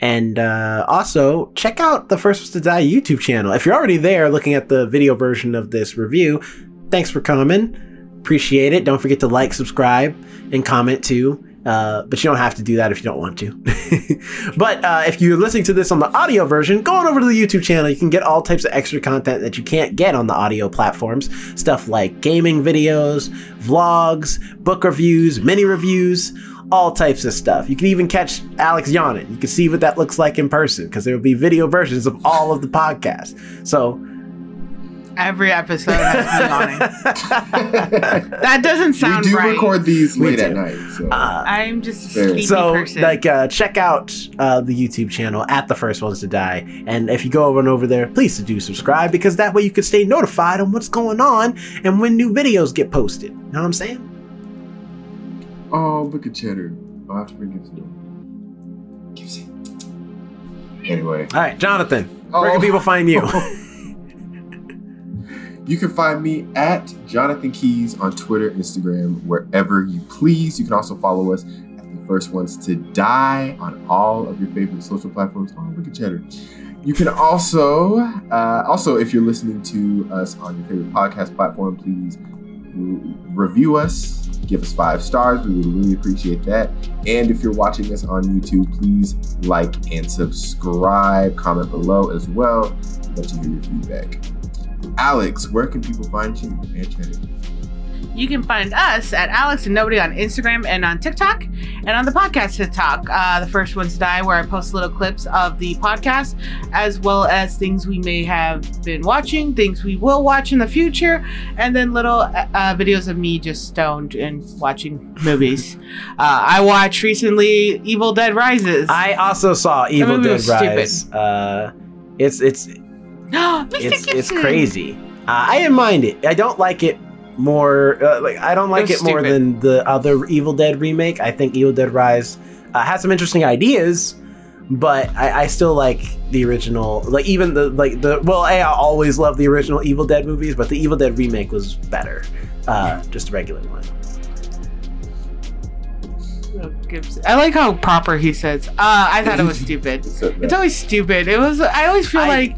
And uh, also, check out the First Ones to Die YouTube channel. If you're already there looking at the video version of this review, thanks for coming. Appreciate it. Don't forget to like, subscribe, and comment too. Uh, but you don't have to do that if you don't want to. *laughs* but uh, if you're listening to this on the audio version, go on over to the YouTube channel. You can get all types of extra content that you can't get on the audio platforms. Stuff like gaming videos, vlogs, book reviews, mini reviews, all types of stuff. You can even catch Alex yawning. You can see what that looks like in person because there will be video versions of all of the podcasts. So Every episode has me yawning. *laughs* That doesn't sound. we sound do right. record these late at night. So. uh, I'm just a sleepy so person. like uh, check out uh, the youtube channel at the first ones to die and if you go over and over there please do subscribe because that way you can stay notified on what's going on and when new videos get posted you know what i'm saying oh, look at Cheddar. I'll have to bring Gibson over. Gibson. Anyway. all right jonathan where can Oh. people find you *laughs* You can find me at Jonathan Keys on Twitter, Instagram, wherever you please. You can also follow us at the first ones to die on all of your favorite social platforms. Oh, look at Cheddar. You can also, uh, also if you're listening to us on your favorite podcast platform, please re- review us, give us five stars. We would really appreciate that. And if you're watching us on YouTube, please like and subscribe. Comment below as well. Love to hear your feedback. Alex, where can people find you and Cheddar? You can find us at Alex and Nobody on Instagram and on TikTok, and on the podcast TikTok. Uh, the first ones to die, where I post little clips of the podcast, as well as things we may have been watching, things we will watch in the future, and then little uh, uh, videos of me just stoned and watching movies. *laughs* uh, I watched recently Evil Dead Rises. i also saw evil dead was stupid. rise uh, it's it's Mr. *gasps* it's it's crazy. Uh, I didn't mind it. I don't like it more. Uh, like I don't like was it more than the other Evil Dead remake. I think Evil Dead Rise uh, has some interesting ideas, but I, I still like the original. Like even the like the well, I always love the original Evil Dead movies, but the Evil Dead remake was better. Uh, just a regular one. I like how proper he says. Uh, I thought it was *laughs* stupid. It's always stupid. It was. I always feel I- like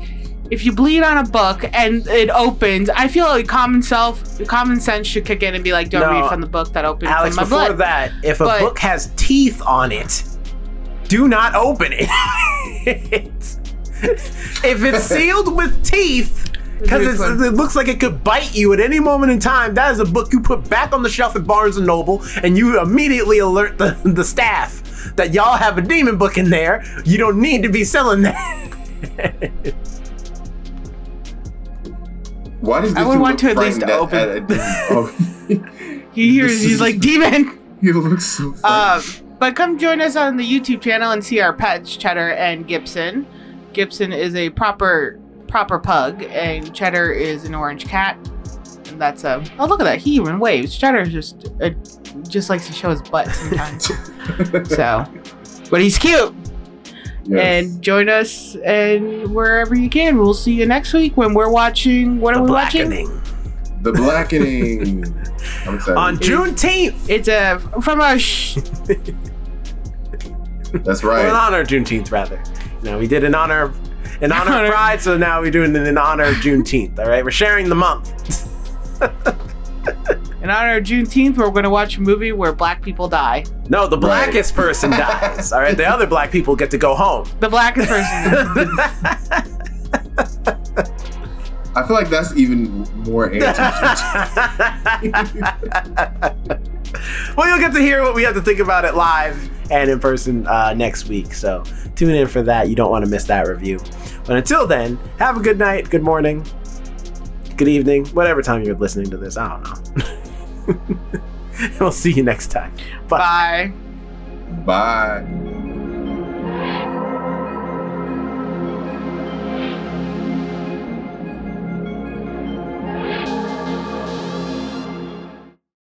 if you bleed on a book and it opens, I feel like common self, common sense should kick in and be like, "Don't No. read from the book that opened Alex, from my before blood." that, if a But- book has teeth on it, do not open it. *laughs* if it's *laughs* sealed with teeth, because it looks like it could bite you at any moment in time, that is a book you put back on the shelf at Barnes and Noble, and you immediately alert the, the staff that y'all have a demon book in there. You don't need to be selling that. *laughs* Why does I would want to at least open- at- at- *laughs* oh, he hears, he's like, "Demon." *laughs* he looks so Um, frightened. but come join us on the YouTube channel and see our pets, Cheddar and Gibson. Gibson is a proper proper pug, and Cheddar is an orange cat. And that's a oh look at that he even waves. Cheddar just uh, just likes to show his butt sometimes. *laughs* so, but he's cute. Yes. And join us and wherever you can. We'll see you next week when we're watching. What the are we watching? blackening. the blackening. *laughs* I'm excited. On Juneteenth. It's a from a. Sh- That's Well, in right. honor of Juneteenth, rather. You know, we did in honor of in honor Honor- of Pride, so now we're doing it in honor of Juneteenth. All right, we're sharing the month. *laughs* *laughs* in honor of Juneteenth, we're going to watch a movie where black people die. No, the blackest person *laughs* dies. All right, the other black people get to go home. The blackest person. *laughs* I feel like that's even more anti. well, you'll get to hear what we have to think about it live and in person uh, next week. So tune in for that. You don't want to miss that review. But until then, have a good night, good morning, good evening, whatever time you're listening to this. I don't know. *laughs* we'll see you next time. Bye. Bye. Bye.